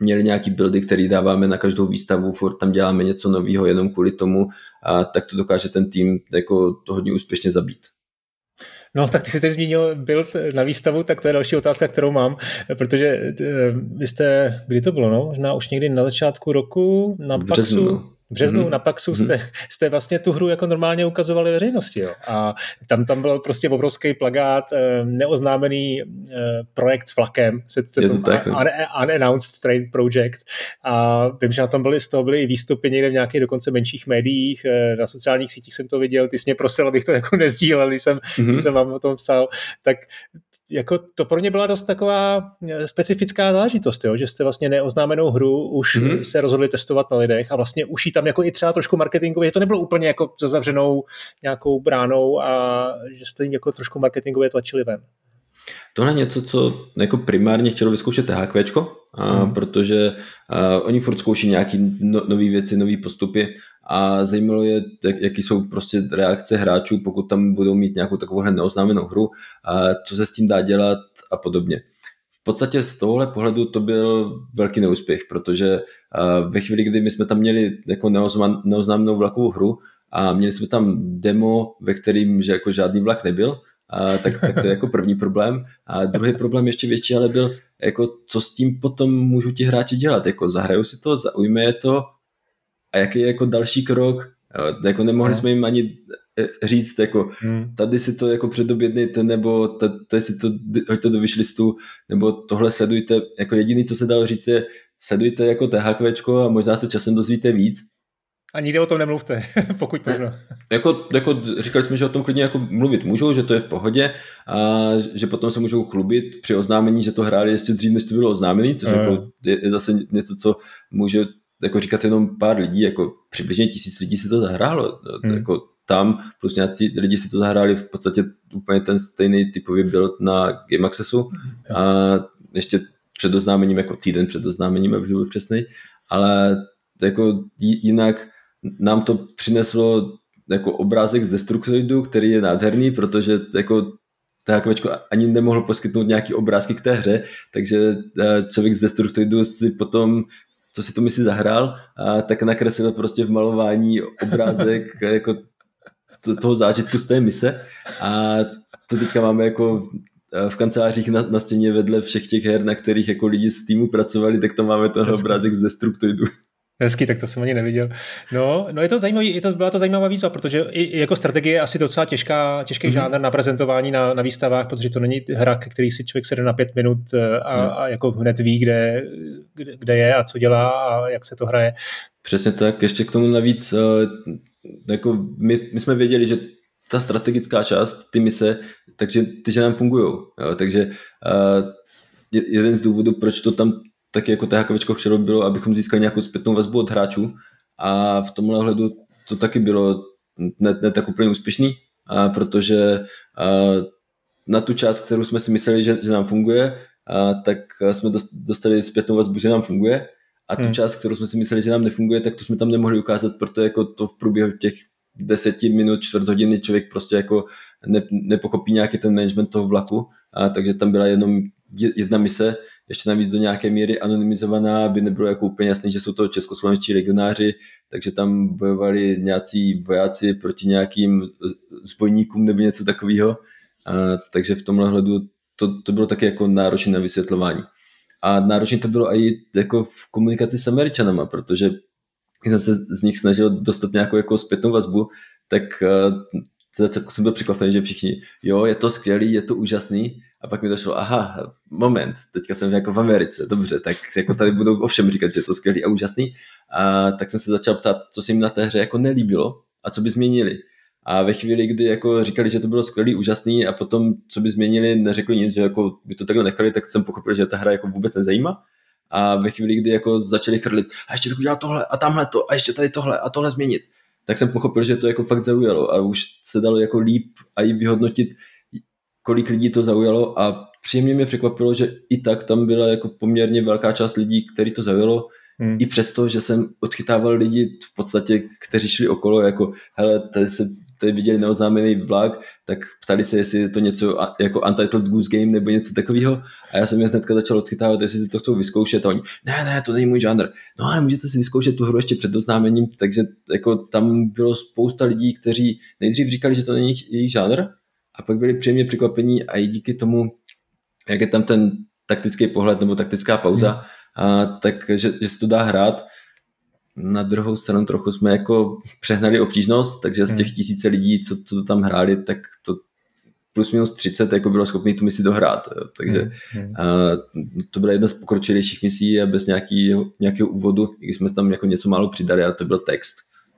S2: měli nějaký buildy, který dáváme na každou výstavu, furt tam děláme něco nového jenom kvůli tomu, a tak to dokáže ten tým jako to hodně úspěšně zabít.
S1: No, tak ty jsi teď zmínil build na výstavu, tak to je další otázka, kterou mám, protože eh, vy jste, kdy to bylo, no? Možná už někdy na začátku roku na Paxu, no březnu mm-hmm. na Paxu jste, mhm. jste vlastně tu hru jako normálně ukazovali veřejnosti. Jo. A tam, tam byl prostě obrovský plagát, eh, neoznámený eh, projekt s vlakem, se, se to tak, un, Unannounced Trade Project. A vím, že na tom byly, z toho byly i výstupy někde v nějakých dokonce menších médiích, eh, na sociálních sítích jsem to viděl, ty jsi mě prosil, abych to jako nezdílel, když jsem, mm-hmm. když jsem vám o tom psal. Tak jako to pro mě byla dost taková eh, specifická záležitost, jo? že jste vlastně neoznámenou hru už mm-hmm. se rozhodli testovat na lidech a vlastně už tam jako i třeba trošku marketingově, že to nebylo úplně jako za zavřenou nějakou bránou a že jste jim jako trošku marketingově tlačili ven.
S2: Tohle je něco, co jako primárně chtělo vyzkoušet THQ, hmm. protože a, oni furt zkouší nějaký no, nové věci, nové postupy a zajímalo je, jak, jaký jsou prostě reakce hráčů, pokud tam budou mít nějakou takovouhle neoznámenou hru, a co se s tím dá dělat a podobně. V podstatě z tohohle pohledu to byl velký neúspěch, protože ve chvíli, kdy my jsme tam měli jako neoznámenou vlakovou hru a měli jsme tam demo, ve kterým že jako žádný vlak nebyl, a, tak, tak to je jako první problém. A druhý problém ještě větší, ale byl, jako co s tím potom můžu ti hráči dělat, jako zahraju si to, zaujme je to a jaký je jako další krok, jako nemohli no. jsme jim ani e, říct, jako hmm. tady si to jako předobědnejte, nebo tady si to, hoďte do vyšlistu, nebo tohle sledujte, jako jediný, co se dalo říct je, sledujte jako THQčko a možná se časem dozvíte víc,
S1: a nikde o tom nemluvte, pokud možno.
S2: Jako, jako říkali jsme, že o tom klidně jako mluvit můžou, že to je v pohodě a že potom se můžou chlubit při oznámení, že to hráli ještě dřív, než to bylo oznámený, což jako je, je zase něco, co může jako říkat jenom pár lidí, jako přibližně tisíc lidí si to zahrálo. Hmm. Jako tam plus nějací lidi si to zahráli v podstatě úplně ten stejný typový build na Game Accessu hmm. a ještě před oznámením, jako týden před oznámením, abych byl přesný, ale jako jinak nám to přineslo jako obrázek z Destructoidu, který je nádherný, protože jako THQčko ani nemohl poskytnout nějaký obrázky k té hře, takže eh, člověk z Destructoidu si potom co si to myslí zahrál, a tak nakreslil prostě v malování obrázek jako toho zážitku z té mise a to teďka máme jako eh, v kancelářích na, na stěně vedle všech těch her, na kterých jako lidi z týmu pracovali, tak to máme tenhle obrázek z Destructoidu.
S1: Hezký, tak to jsem ani neviděl. No, no je to zajímavý, je to, byla to zajímavá výzva, protože i jako strategie je asi docela těžká, těžký mm-hmm. žánr na prezentování na, na výstavách, protože to není hra, který si člověk sede na pět minut eh, a, mm. a jako hned ví, kde, kde, kde je a co dělá a jak se to hraje.
S2: Přesně tak, ještě k tomu navíc, eh, jako my, my jsme věděli, že ta strategická část, ty mise, takže ty, že nám fungují. Takže uh, jeden z důvodů, proč to tam taky jako THKVčko chtělo bylo, abychom získali nějakou zpětnou vazbu od hráčů. A v tomhle ohledu to taky bylo ne, ne tak úplně úspěšný, a protože a, na tu část, kterou jsme si mysleli, že, že nám funguje, a, tak jsme dostali zpětnou vazbu, že nám funguje. A tu hmm. část, kterou jsme si mysleli, že nám nefunguje, tak to jsme tam nemohli ukázat, protože jako to v průběhu těch deseti minut, čtvrt hodiny člověk prostě jako ne, nepochopí nějaký ten management toho vlaku, a takže tam byla jenom jedna mise, ještě navíc do nějaké míry anonymizovaná, aby nebylo jako úplně jasný, že jsou to českoslovenští regionáři, takže tam bojovali nějací vojáci proti nějakým zbojníkům nebo něco takového. A, takže v tomhle hledu to, to bylo taky jako náročné na vysvětlování. A náročné to bylo i jako v komunikaci s Američanama, protože jsem se z nich snažil dostat nějakou jako zpětnou vazbu, tak ze začátku jsem byl překvapený, že všichni, jo, je to skvělý, je to úžasný, a pak mi došlo, aha, moment, teďka jsem jako v Americe, dobře, tak jako tady budou ovšem říkat, že je to skvělý a úžasný. A tak jsem se začal ptát, co se jim na té hře jako nelíbilo a co by změnili. A ve chvíli, kdy jako říkali, že to bylo skvělý, úžasný a potom, co by změnili, neřekli nic, že jako by to takhle nechali, tak jsem pochopil, že ta hra jako vůbec nezajímá. A ve chvíli, kdy jako začali chrlit, a ještě tak udělat tohle a tamhle to a ještě tady tohle a tohle změnit, tak jsem pochopil, že to jako fakt zaujalo a už se dalo jako líp a i vyhodnotit, kolik lidí to zaujalo a příjemně mě překvapilo, že i tak tam byla jako poměrně velká část lidí, který to zaujalo, hmm. i přesto, že jsem odchytával lidi v podstatě, kteří šli okolo, jako hele, tady se tady viděli neoznámený vlak, tak ptali se, jestli je to něco jako Untitled Goose Game nebo něco takového. A já jsem je hnedka začal odchytávat, jestli si to chcou vyzkoušet. A oni, ne, ne, to není můj žánr. No ale můžete si vyzkoušet tu hru ještě před oznámením, takže jako tam bylo spousta lidí, kteří nejdřív říkali, že to není jejich žánr, a pak byli příjemně překvapení a i díky tomu, jak je tam ten taktický pohled nebo taktická pauza, hmm. a, tak že, že se to dá hrát. Na druhou stranu trochu jsme jako přehnali obtížnost, takže z těch hmm. tisíce lidí, co, co to tam hráli, tak to plus minus 30 jako bylo schopný tu misi dohrát. Jo. Takže hmm. a, to byla jedna z pokročilějších misí a bez nějaký, nějakého úvodu, i když jsme tam jako něco málo přidali, ale to byl text.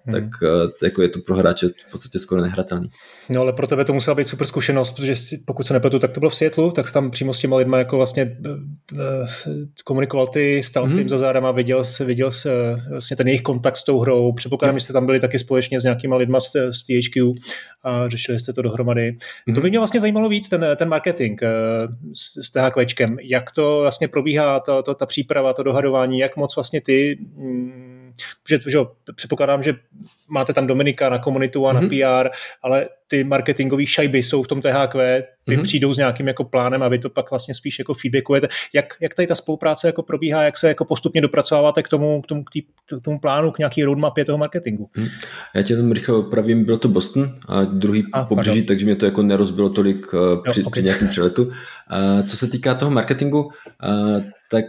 S2: Hmm. tak uh, jako je to pro hráče v podstatě skoro nehratelný.
S1: No ale pro tebe to musela být super zkušenost, protože pokud se nepletu, tak to bylo v Seattleu, tak jsi tam přímo s těma lidma jako vlastně uh, komunikoval ty, stal hmm. jim za zádama, viděl jsi, viděl jsi vlastně ten jejich kontakt s tou hrou, předpokládám, hmm. že jste tam byli taky společně s nějakýma lidma z, z THQ a řešili jste to dohromady. Hmm. To by mě vlastně zajímalo víc, ten, ten marketing uh, s, s THQčkem, jak to vlastně probíhá, ta, ta, ta příprava, to dohadování, jak moc vlastně ty mm, že, že předpokládám, že máte tam Dominika na komunitu a mm-hmm. na mhm. PR, ale ty marketingové šajby jsou v tom THQ, ty mm-hmm. přijdou s nějakým jako plánem a vy to pak vlastně spíš jako feedbackujete. Jak, jak tady ta spolupráce jako probíhá, jak se jako postupně dopracováváte k tomu, k tomu, k, tý, k tomu plánu, k nějaký roadmapě toho marketingu? Mm.
S2: Já tě tam rychle opravím, byl to Boston a druhý a, pobřeží, pardon. takže mě to jako nerozbilo tolik uh, při, jo, okay. při nějakém přeletu. Uh, co se týká toho marketingu, uh, tak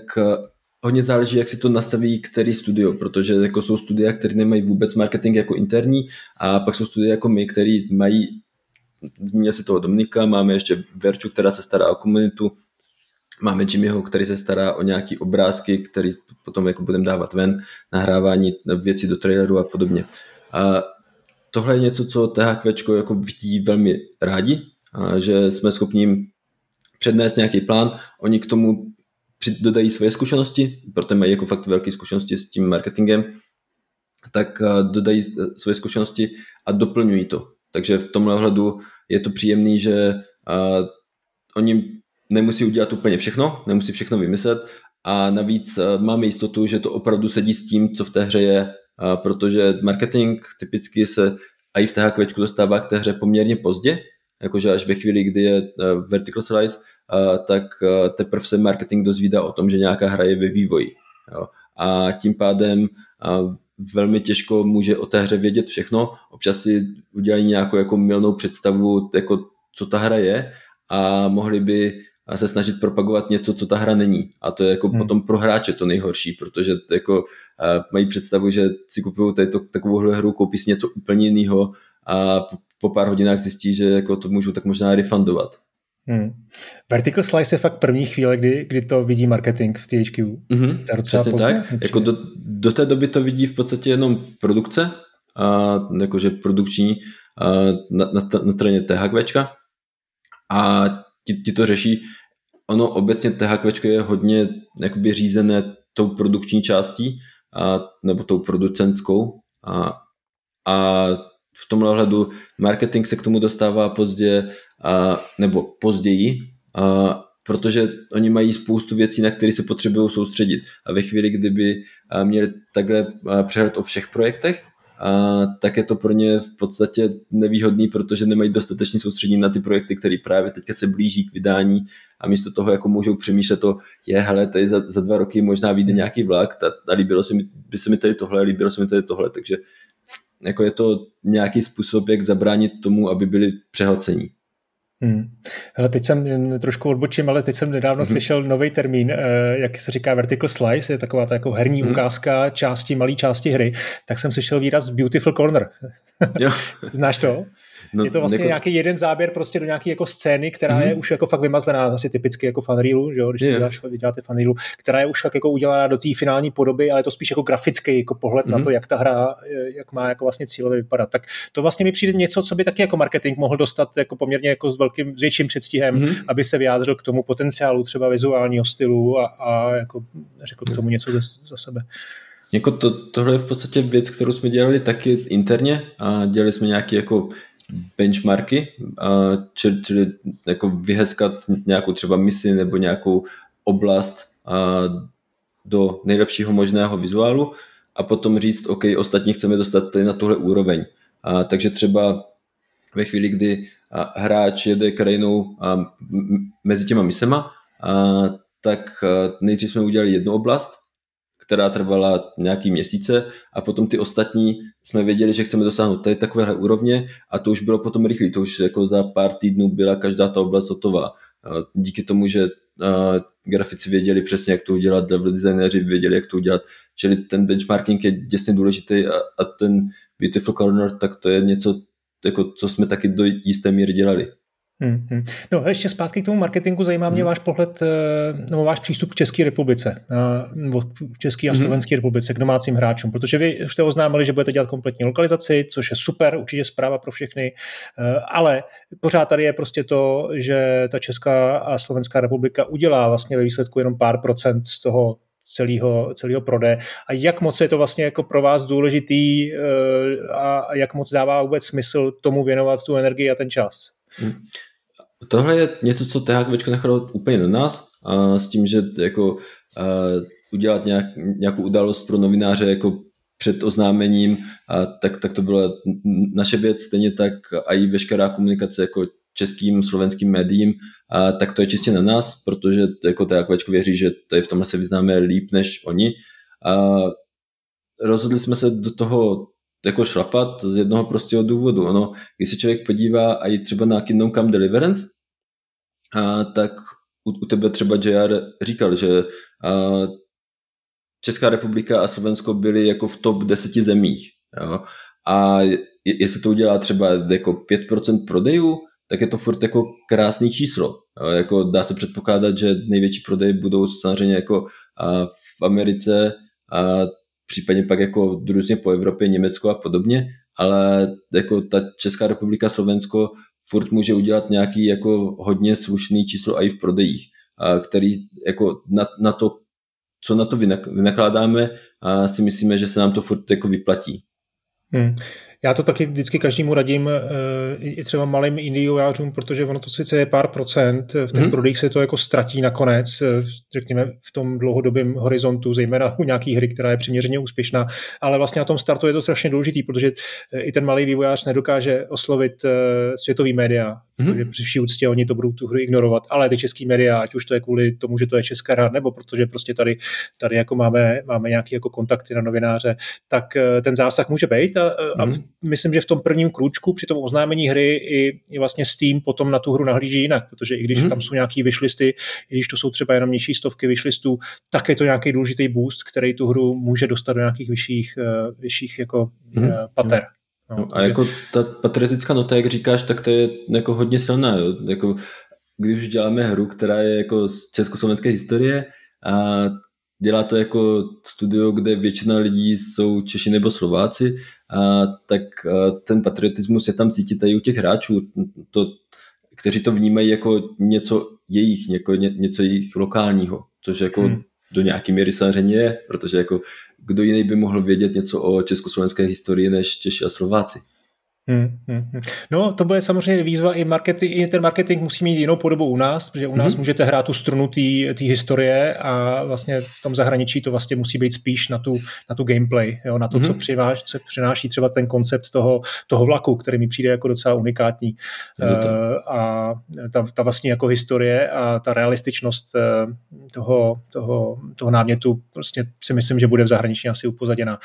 S2: hodně záleží, jak si to nastaví který studio, protože jako jsou studia, které nemají vůbec marketing jako interní a pak jsou studia jako my, které mají, zmínil si toho Dominika, máme ještě Verču, která se stará o komunitu, máme Jimmyho, který se stará o nějaký obrázky, který potom jako budeme dávat ven, nahrávání věcí do traileru a podobně. A tohle je něco, co THQ jako vidí velmi rádi, a že jsme schopni jim přednést nějaký plán, oni k tomu dodají svoje zkušenosti, protože mají jako fakt velké zkušenosti s tím marketingem, tak eh, dodají eh, svoje zkušenosti a doplňují to. Takže v tomhle ohledu je to příjemný, že uh, oni nemusí udělat úplně všechno, nemusí všechno vymyslet a navíc máme jistotu, že to opravdu sedí s tím, co v té hře je, protože marketing typicky se a i v THQ dostává k té hře poměrně pozdě, jakože až ve chvíli, kdy je vertical slice, tak teprve se marketing dozvídá o tom, že nějaká hra je ve vývoji. Jo. A tím pádem velmi těžko může o té hře vědět všechno. Občas si udělají nějakou jako milnou představu, jako co ta hra je a mohli by se snažit propagovat něco, co ta hra není. A to je jako hmm. potom pro hráče to nejhorší, protože jako mají představu, že si kupují tady takovou hru, koupí si něco úplně jiného a po pár hodinách zjistí, že jako to můžu tak možná refundovat.
S1: Hmm. Vertical Slice je fakt první chvíle, kdy, kdy to vidí marketing v THQ.
S2: Mm-hmm, to přesně pozdě, tak. Jako do, do té doby to vidí v podstatě jenom produkce, a jakože produkční a na, na, na straně THQ a ti, ti to řeší. Ono obecně THQ je hodně jakoby řízené tou produkční částí a, nebo tou producentskou a, a v tomhle ohledu marketing se k tomu dostává pozdě a, nebo později, a, protože oni mají spoustu věcí, na které se potřebují soustředit. A ve chvíli, kdyby měli takhle přehled o všech projektech, a, tak je to pro ně v podstatě nevýhodný, protože nemají dostatečný soustředění na ty projekty, které právě teďka se blíží k vydání a místo toho jako můžou přemýšlet o, je, hele, tady za, za dva roky možná vyjde nějaký vlak a, a líbilo se mi, by se mi tady tohle, líbilo se mi tady tohle, takže jako je to nějaký způsob, jak zabránit tomu, aby byli přehlcení.
S1: Hmm. Hele, teď jsem trošku odbočím, ale teď jsem nedávno hmm. slyšel nový termín, eh, jak se říká vertical slice, je taková ta jako herní hmm. ukázka části, malé části hry, tak jsem slyšel výraz beautiful corner. Znáš to? No, je to vlastně neko... nějaký jeden záběr prostě do nějaké jako scény, která mm-hmm. je už jako fakt vymazlená, asi typicky jako fanreelu, že jo, když yeah. děláš, děláte fanreelu, která je už fakt jako udělaná do té finální podoby, ale je to spíš jako grafický jako pohled mm-hmm. na mhm. to, jak ta hra, jak má jako vlastně cílově vypadat. Tak to vlastně mi přijde něco, co by taky jako marketing mohl dostat jako poměrně jako s velkým, s větším předstihem, mm-hmm. aby se vyjádřil k tomu potenciálu třeba vizuálního stylu a, a jako řekl k tomu něco za, za sebe.
S2: Jako to, tohle je v podstatě věc, kterou jsme dělali taky interně a dělali jsme nějaký jako benchmarky, čili, čili jako vyheskat nějakou třeba misi nebo nějakou oblast do nejlepšího možného vizuálu a potom říct, OK, ostatní chceme dostat tady na tuhle úroveň. Takže třeba ve chvíli, kdy hráč jede krajinou mezi těma misema, tak nejdřív jsme udělali jednu oblast která trvala nějaký měsíce a potom ty ostatní jsme věděli, že chceme dosáhnout tady takovéhle úrovně a to už bylo potom rychlé, to už jako za pár týdnů byla každá ta oblast hotová. Díky tomu, že grafici věděli přesně, jak to udělat, level designéři věděli, jak to udělat, čili ten benchmarking je děsně důležitý a, a ten Beautiful Corner, tak to je něco, jako, co jsme taky do jisté míry dělali.
S1: Hmm, hmm. No ještě zpátky k tomu marketingu, zajímá mě hmm. váš pohled, eh, nebo váš přístup k České republice, nebo k České a Slovenské hmm. republice, k domácím hráčům, protože vy jste oznámili, že budete dělat kompletní lokalizaci, což je super, určitě zpráva pro všechny, eh, ale pořád tady je prostě to, že ta Česká a Slovenská republika udělá vlastně ve výsledku jenom pár procent z toho celého, celého prodeje a jak moc je to vlastně jako pro vás důležitý eh, a jak moc dává vůbec smysl tomu věnovat tu energii a ten čas? Hmm.
S2: Tohle je něco, co THQ nechalo úplně na nás, a s tím, že jako a, udělat nějak, nějakou událost pro novináře jako před oznámením, a tak, tak to byla naše věc, stejně tak a i veškerá komunikace jako českým, slovenským médiím, a tak to je čistě na nás, protože jako THQ věří, že tady v tomhle se vyznáme líp než oni. A rozhodli jsme se do toho jako šlapat z jednoho prostého důvodu. Ono, když se člověk podívá i třeba na Kingdom Come Deliverance, a tak u, u tebe třeba JR říkal, že a, Česká republika a Slovensko byly jako v top deseti zemích. Jo? A jestli to udělá třeba jako 5% prodejů, tak je to furt jako krásný číslo. Jo? Jako dá se předpokládat, že největší prodej budou samozřejmě jako a v Americe a případně pak jako různě po Evropě, Německo a podobně, ale jako ta Česká republika, Slovensko furt může udělat nějaký jako hodně slušný číslo i v prodejích, a který jako na, na to, co na to vynakládáme, a si myslíme, že se nám to furt jako vyplatí.
S1: Hmm. Já to taky vždycky každému radím, eh, i třeba malým indiojářům, protože ono to sice je pár procent, v těch hmm. prodejích se to jako ztratí nakonec, eh, řekněme v tom dlouhodobém horizontu, zejména u nějaký hry, která je přiměřeně úspěšná, ale vlastně na tom startu je to strašně důležitý, protože eh, i ten malý vývojář nedokáže oslovit světový média, hmm. protože při vší úctě oni to budou tu hru ignorovat, ale ty český média, ať už to je kvůli tomu, že to je česká hra, nebo protože prostě tady, tady jako máme, máme nějaké jako kontakty na novináře, tak ten zásah může být a, hmm. a myslím, že v tom prvním kručku při tom oznámení hry i, i vlastně Steam potom na tu hru nahlíží jinak, protože i když mm-hmm. tam jsou nějaký vyšlisty, i když to jsou třeba jenom nižší stovky vyšlistů, tak je to nějaký důležitý boost, který tu hru může dostat do nějakých vyšších, uh, vyšších jako mm-hmm. pater.
S2: No, no, a jako ta patriotická nota, jak říkáš, tak to je jako hodně silná. Jo? Jako, když už děláme hru, která je jako z československé historie a dělá to jako studio, kde většina lidí jsou Češi nebo Slováci, tak a, ten patriotismus je tam cítit i u těch hráčů, to, kteří to vnímají jako něco jejich, jako ně, něco jejich lokálního, což jako hmm. do nějaké míry samozřejmě je, protože jako kdo jiný by mohl vědět něco o československé historii než Češi a Slováci.
S1: Hmm, hmm, hmm. No, to bude samozřejmě výzva i marketing, i ten marketing musí mít jinou podobu u nás, protože u nás hmm. můžete hrát tu strunu té historie a vlastně v tom zahraničí to vlastně musí být spíš na tu, na tu gameplay, jo, na to, hmm. co, přiváž, co přináší třeba ten koncept toho, toho vlaku, který mi přijde jako docela unikátní. Uh, a ta, ta vlastně jako historie a ta realističnost uh, toho, toho, toho námětu prostě si myslím, že bude v zahraničí asi upozaděna.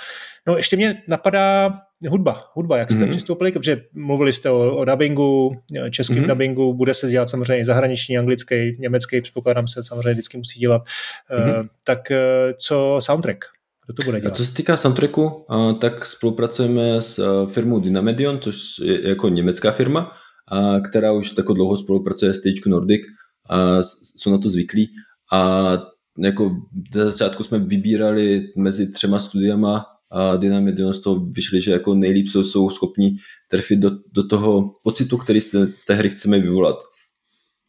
S1: No, ještě mě napadá hudba, hudba, jak jste mm-hmm. přistoupili, protože mluvili jste o, o dubbingu, českém mm-hmm. dubbingu, bude se dělat samozřejmě i zahraniční, anglický, německý, předpokládám se, samozřejmě vždycky musí dělat. Mm-hmm. Uh, tak uh, co soundtrack? Kdo to bude dělat?
S2: A co se týká soundtracku, uh, tak spolupracujeme s uh, firmou Dynamedion, což je jako německá firma, uh, která už tako dlouho spolupracuje s THQ Nordic a jsou na to zvyklí. A jako ze začátku jsme vybírali mezi třema studiama a Dynamidion z toho vyšli, že jako nejlíp jsou, jsou schopni trefit do, do toho pocitu, který z té, té hry chceme vyvolat.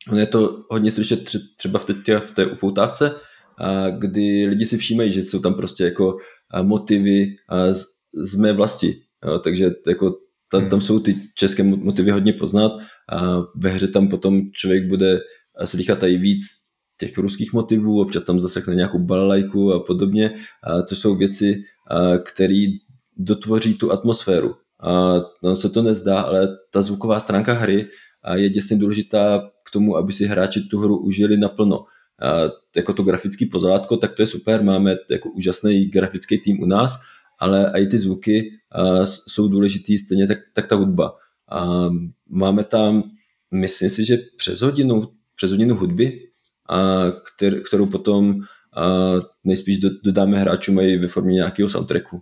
S2: Ono je to hodně slyšet třeba v té, v té upoutávce, a kdy lidi si všímají, že jsou tam prostě jako motivy z, z mé vlasti. Jo, takže jako tam, tam hmm. jsou ty české motivy hodně poznat a ve hře tam potom člověk bude slychat i víc těch ruských motivů, občas tam zasekne nějakou balalajku a podobně, a což jsou věci, které dotvoří tu atmosféru. A no, se to nezdá, ale ta zvuková stránka hry je děsně důležitá k tomu, aby si hráči tu hru užili naplno. A jako to grafický pozlátko, tak to je super, máme jako úžasný grafický tým u nás, ale i ty zvuky jsou důležitý, stejně tak, tak ta hudba. A máme tam, myslím si, že přes hodinu, přes hodinu hudby, a kter, kterou potom a nejspíš dodáme hráčům i ve formě nějakého soundtracku.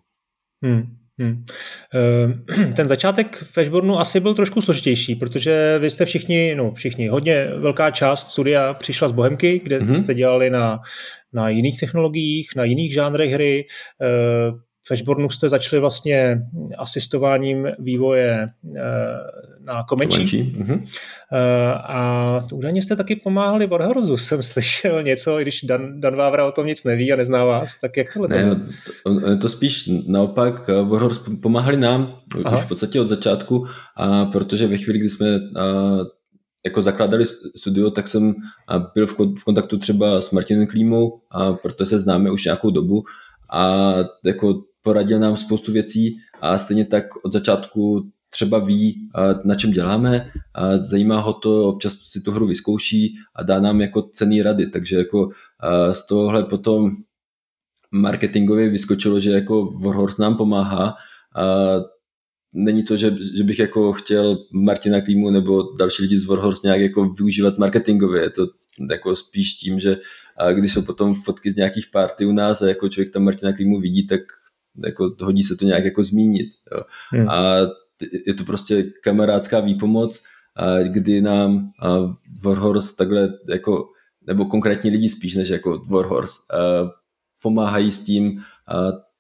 S1: Hmm. Hmm. Ehm, ten začátek v Ashbornu asi byl trošku složitější, protože vy jste všichni, no všichni, hodně velká část studia přišla z Bohemky, kde mm-hmm. jste dělali na, na jiných technologiích, na jiných žánrech hry. V Ashbornu jste začali vlastně asistováním vývoje eh, na Komenčí. Mm-hmm. A údajně jste taky pomáhali Warhorzu, jsem slyšel něco, když Dan, Dan Vávra o tom nic neví a nezná vás, tak jak tohle
S2: ne, to, to spíš naopak, eh, Warhorz pomáhali nám Aha. už v podstatě od začátku, a protože ve chvíli, kdy jsme a, jako zakládali studio, tak jsem byl v kontaktu třeba s Martinem Klímou, a protože se známe už nějakou dobu a jako poradil nám spoustu věcí a stejně tak od začátku třeba ví, na čem děláme, a zajímá ho to, občas si tu hru vyzkouší a dá nám jako cený rady, takže jako z tohohle potom marketingově vyskočilo, že jako Warhorse nám pomáhá a není to, že, že bych jako chtěl Martina Klímu nebo další lidi z Warhorse nějak jako využívat marketingově, je to jako spíš tím, že když jsou potom fotky z nějakých party u nás a jako člověk tam Martina Klímu vidí, tak jako hodí se to nějak jako zmínit. Jo. Hmm. A je to prostě kamarádská výpomoc, kdy nám Warhorse takhle jako, nebo konkrétní lidi spíš než jako Warhorse, pomáhají s tím,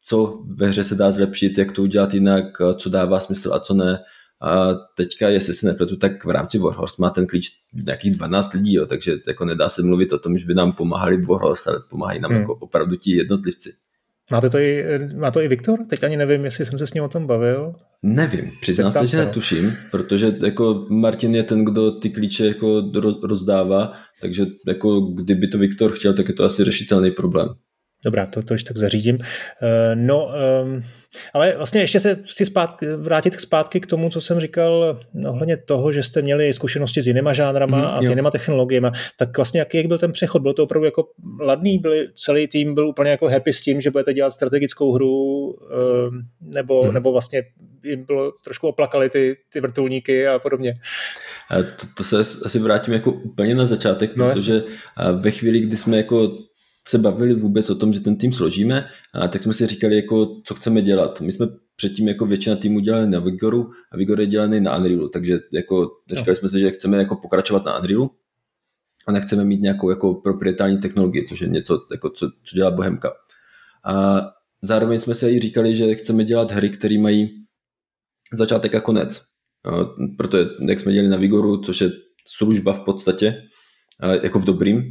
S2: co ve hře se dá zlepšit, jak to udělat jinak, co dává smysl a co ne. A teďka, jestli se nepletu, tak v rámci Warhorse má ten klíč nějakých 12 lidí, jo, takže jako nedá se mluvit o tom, že by nám pomáhali Warhorse, ale pomáhají nám hmm. jako opravdu ti jednotlivci.
S1: Máte to i, má to i Viktor? Teď ani nevím, jestli jsem se s ním o tom bavil.
S2: Nevím, přiznám se, že netuším, protože jako Martin je ten, kdo ty klíče jako rozdává, takže jako kdyby to Viktor chtěl, tak je to asi řešitelný problém.
S1: Dobrá, to, to už tak zařídím. Eh, no, um, ale vlastně ještě se chci zpátky, vrátit zpátky k tomu, co jsem říkal ohledně toho, že jste měli zkušenosti s jinýma žánrama mm, a s jo. jinýma technologiemi. Tak vlastně jaký jak byl ten přechod? Byl to opravdu jako ladný? Byli, celý tým byl úplně jako happy s tím, že budete dělat strategickou hru? Um, nebo, mm. nebo vlastně jim bylo trošku oplakali ty, ty vrtulníky a podobně?
S2: To, to se asi vrátím jako úplně na začátek, no, protože jasný. ve chvíli, kdy jsme jako se bavili vůbec o tom, že ten tým složíme, a tak jsme si říkali, jako, co chceme dělat. My jsme předtím jako většina týmů dělali na Vigoru a Vigor je dělaný na Unrealu, takže jako říkali no. jsme si, že chceme jako pokračovat na Unrealu a nechceme mít nějakou jako proprietární technologii, což je něco, jako, co, co dělá Bohemka. A zároveň jsme si i říkali, že chceme dělat hry, které mají začátek a konec. Protože jak jsme dělali na Vigoru, což je služba v podstatě, jako v dobrým,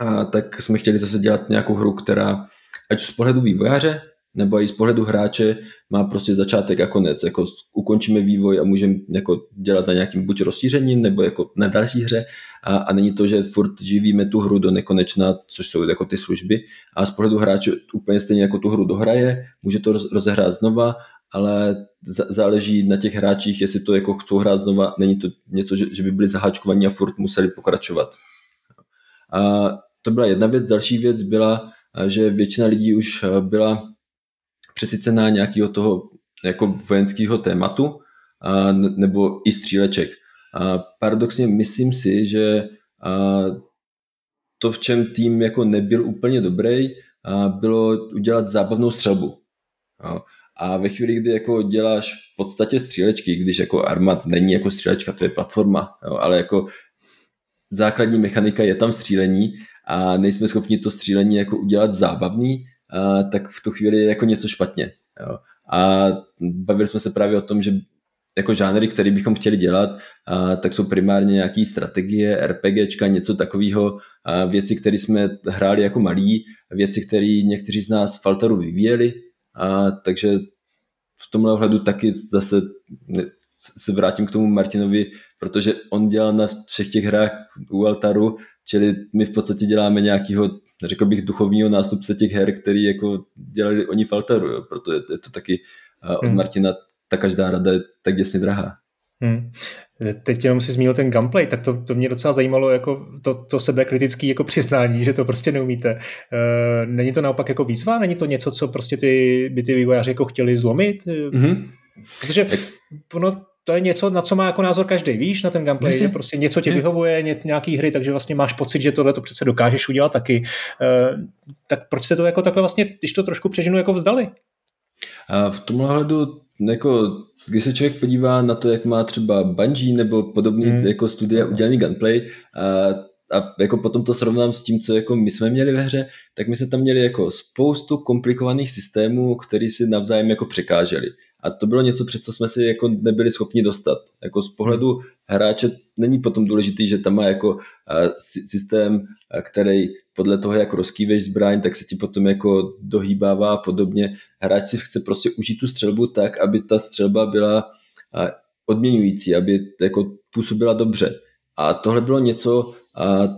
S2: a tak jsme chtěli zase dělat nějakou hru, která ať z pohledu vývojáře, nebo i z pohledu hráče má prostě začátek a konec. Jako ukončíme vývoj a můžeme jako dělat na nějakým buď rozšíření, nebo jako na další hře a, a není to, že furt živíme tu hru do nekonečna, což jsou jako ty služby a z pohledu hráče úplně stejně jako tu hru dohraje, může to rozehrát znova, ale záleží na těch hráčích, jestli to jako chcou hrát znova, není to něco, že, že by byli zaháčkovaní a furt museli pokračovat. A to byla jedna věc. Další věc byla, eh, že většina lidí už eh, byla přesycená nějakého toho jako vojenského tématu a, nebo i stříleček. Paradoxně myslím si, že to, v čem tým jako nebyl úplně dobrý, bylo udělat zábavnou střelbu. A, ve chvíli, kdy jako děláš v podstatě střílečky, když jako armat není jako střílečka, to je platforma, jo, ale jako základní mechanika je tam střílení a nejsme schopni to střílení jako udělat zábavný, tak v tu chvíli je jako něco špatně. Jo. A bavili jsme se právě o tom, že jako žánry, které bychom chtěli dělat, tak jsou primárně nějaké strategie, RPGčka, něco takového, věci, které jsme hráli jako malí, věci, které někteří z nás v Faltaru vyvíjeli, takže v tomhle ohledu taky zase se vrátím k tomu Martinovi, protože on dělal na všech těch hrách u Altaru Čili my v podstatě děláme nějakého, řekl bych, duchovního nástupce těch her, který jako dělali oni v Altaru, jo. proto je, je to taky od hmm. Martina ta každá rada je tak děsně drahá. Hmm.
S1: Teď jenom si zmínil ten gameplay, tak to, to mě docela zajímalo, jako to, to sebekritické jako přiznání, že to prostě neumíte. E, není to naopak jako výzva? Není to něco, co prostě ty, by ty vývojáři jako chtěli zlomit? Mm-hmm. Protože ono to je něco, na co má jako názor každý, víš, na ten gameplay, že prostě něco ti vyhovuje, ně, nějaký hry, takže vlastně máš pocit, že tohle to přece dokážeš udělat taky. E, tak proč jste to jako takhle vlastně, když to trošku přežinu, jako vzdali?
S2: A v tomhle hledu, jako, když se člověk podívá na to, jak má třeba Bungie nebo podobný hmm. jako studia udělaný gunplay, a a jako potom to srovnám s tím, co jako my jsme měli ve hře, tak my jsme tam měli jako spoustu komplikovaných systémů, které si navzájem jako překáželi. A to bylo něco, přes co jsme si jako nebyli schopni dostat. Jako z pohledu hráče není potom důležitý, že tam má jako systém, který podle toho, jak rozkýveš zbraň, tak se ti potom jako dohýbává a podobně. Hráč si chce prostě užít tu střelbu tak, aby ta střelba byla odměňující, aby jako působila dobře. A tohle bylo něco,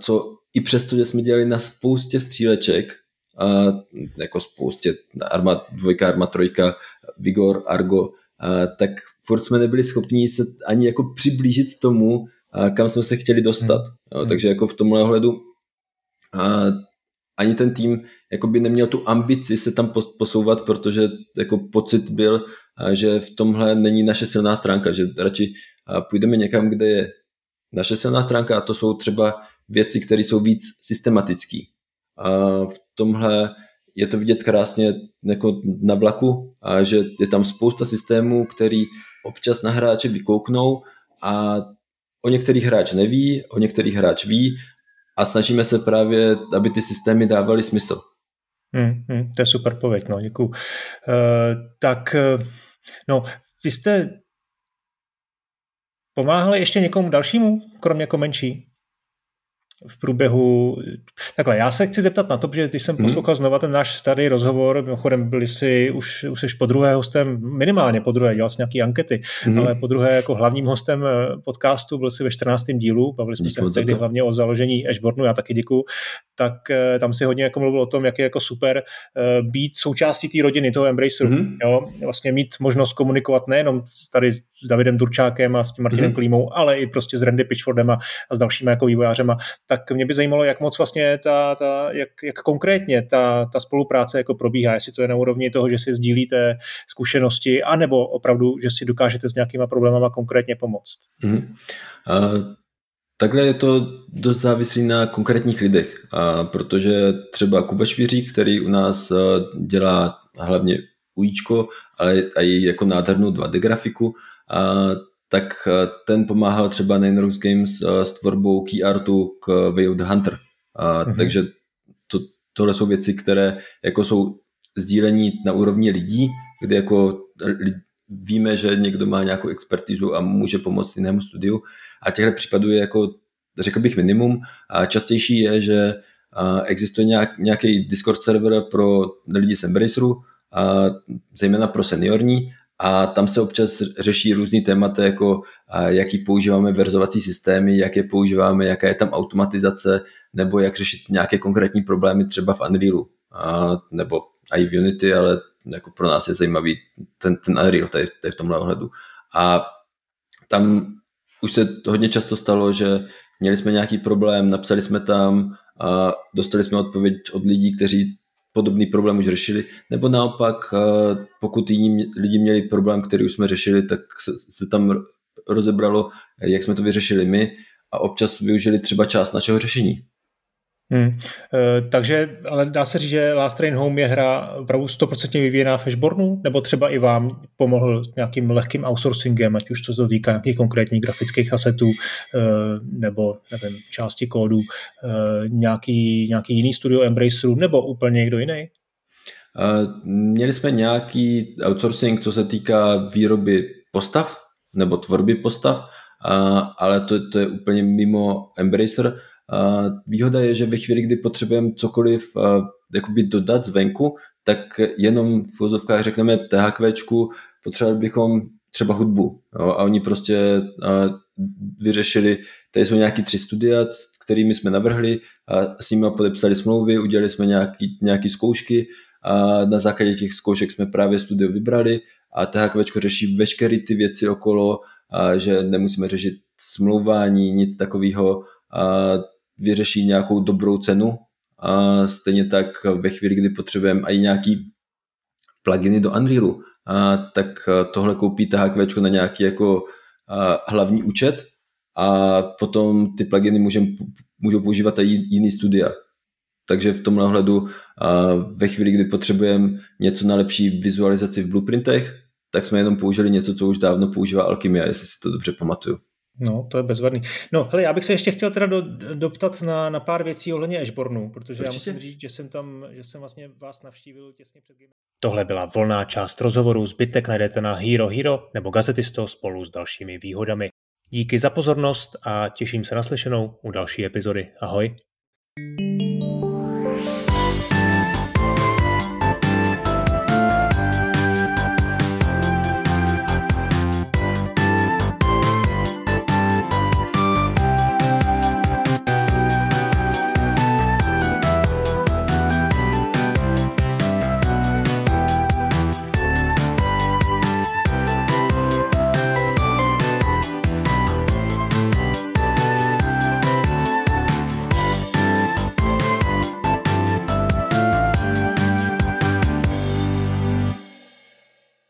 S2: co i přesto, že jsme dělali na spoustě stříleček, a jako spoustě Arma 2, Arma 3, Vigor, Argo, a tak furt jsme nebyli schopni se ani jako přiblížit tomu, a kam jsme se chtěli dostat. Hmm. Jo, hmm. takže jako v tomhle ohledu a ani ten tým jako by neměl tu ambici se tam posouvat, protože jako pocit byl, že v tomhle není naše silná stránka, že radši půjdeme někam, kde je naše silná stránka a to jsou třeba věci, které jsou víc systematické. V tomhle je to vidět krásně jako na vlaku, a že je tam spousta systémů, který občas na hráče vykouknou a o některých hráč neví, o některých hráč ví a snažíme se právě, aby ty systémy dávaly smysl.
S1: Hmm, hmm, to je super pověď, no, děkuju. Uh, tak, uh, no, vy jste pomáhali ještě někomu dalšímu, kromě Komenčí? V průběhu... Takhle, já se chci zeptat na to, protože když jsem hmm. poslouchal znova ten náš starý rozhovor, mimochodem byli si, už, už jsi po druhé hostem, minimálně po druhé, dělal jsi nějaký ankety, hmm. ale po druhé jako hlavním hostem eh, podcastu byl si ve 14. dílu, bavili jsme Díky se tehdy hlavně o založení Ashbornu, já taky děkuju, tak eh, tam si hodně jako mluvil o tom, jak je jako super eh, být součástí té rodiny, toho Embraceru, hmm. jo, vlastně mít možnost komunikovat nejenom tady s Davidem Turčákem a s tím Martinem hmm. Klímou, ale i prostě s Randy Pitchfordem a, a s dalšími jako vývojářema, tak mě by zajímalo, jak moc vlastně ta, ta jak, jak konkrétně ta, ta spolupráce jako probíhá, jestli to je na úrovni toho, že si sdílíte zkušenosti, anebo opravdu, že si dokážete s nějakýma problémama konkrétně pomoct. Mm.
S2: Uh, takhle je to dost závislý na konkrétních lidech, a protože třeba Kuba Švířík, který u nás dělá hlavně ujíčko, ale i jako nádhernou 2D grafiku, a tak eh, ten pomáhal třeba na Inrox Games eh, s tvorbou key artu k Way of the Hunter. A, mm-hmm. Takže to, tohle jsou věci, které jako jsou sdílení na úrovni lidí, kde jako víme, že někdo má nějakou expertizu a může pomoct jinému studiu. A těchto případů je jako, řekl bych, minimum. A častější je, že existuje nějak, nějaký Discord server pro lidi z Embraceru, a zejména pro seniorní, a tam se občas řeší různý témata, jako jaký používáme verzovací systémy, jak je používáme, jaká je tam automatizace, nebo jak řešit nějaké konkrétní problémy třeba v Unrealu, a, nebo i v Unity, ale jako pro nás je zajímavý ten, ten Unreal tady, tady v tomhle ohledu. A tam už se hodně často stalo, že měli jsme nějaký problém, napsali jsme tam a dostali jsme odpověď od lidí, kteří podobný problém už řešili, nebo naopak, eh, pokud jiní lidi měli problém, který už jsme řešili, tak se, se tam rozebralo, jak jsme to vyřešili my a občas využili třeba část našeho řešení.
S1: Hmm. E, takže, ale dá se říct, že Last Train Home je hra opravdu 100% vyvíjená v Ashbornu, nebo třeba i vám pomohl nějakým lehkým outsourcingem, ať už to, to týká nějakých konkrétních grafických asetů, e, nebo nevím, části kódu, e, nějaký, nějaký jiný studio Embraceru, nebo úplně někdo jiný?
S2: Měli jsme nějaký outsourcing, co se týká výroby postav, nebo tvorby postav, ale to, to je úplně mimo Embracer Výhoda je, že ve chvíli, kdy potřebujeme cokoliv jakoby dodat zvenku, tak jenom v vozovkách řekneme THQ, potřebovali bychom třeba hudbu. Jo, a oni prostě vyřešili, tady jsou nějaký tři studia, kterými jsme navrhli a s nimi podepsali smlouvy, udělali jsme nějaký, nějaký zkoušky a na základě těch zkoušek jsme právě studio vybrali a THQ řeší veškeré ty věci okolo, a že nemusíme řešit smlouvání, nic takového. A vyřeší nějakou dobrou cenu a stejně tak ve chvíli, kdy potřebujeme i nějaký pluginy do Unrealu, a tak tohle koupí THQ na nějaký jako hlavní účet a potom ty pluginy můžem, můžou používat i jiný studia. takže v tomhle ohledu ve chvíli, kdy potřebujeme něco na lepší vizualizaci v blueprintech, tak jsme jenom použili něco, co už dávno používá Alchemia, jestli si to dobře pamatuju.
S1: No, to je bezvadný. No, hele, já bych se ještě chtěl teda do, doptat na, na pár věcí ohledně Ashbornu, protože Určitě. já musím říct, že jsem tam, že jsem vlastně vás navštívil těsně před game. Tohle byla volná část rozhovoru, zbytek najdete na Hero Hero nebo Gazetisto spolu s dalšími výhodami. Díky za pozornost a těším se na slyšenou u další epizody. Ahoj. thank you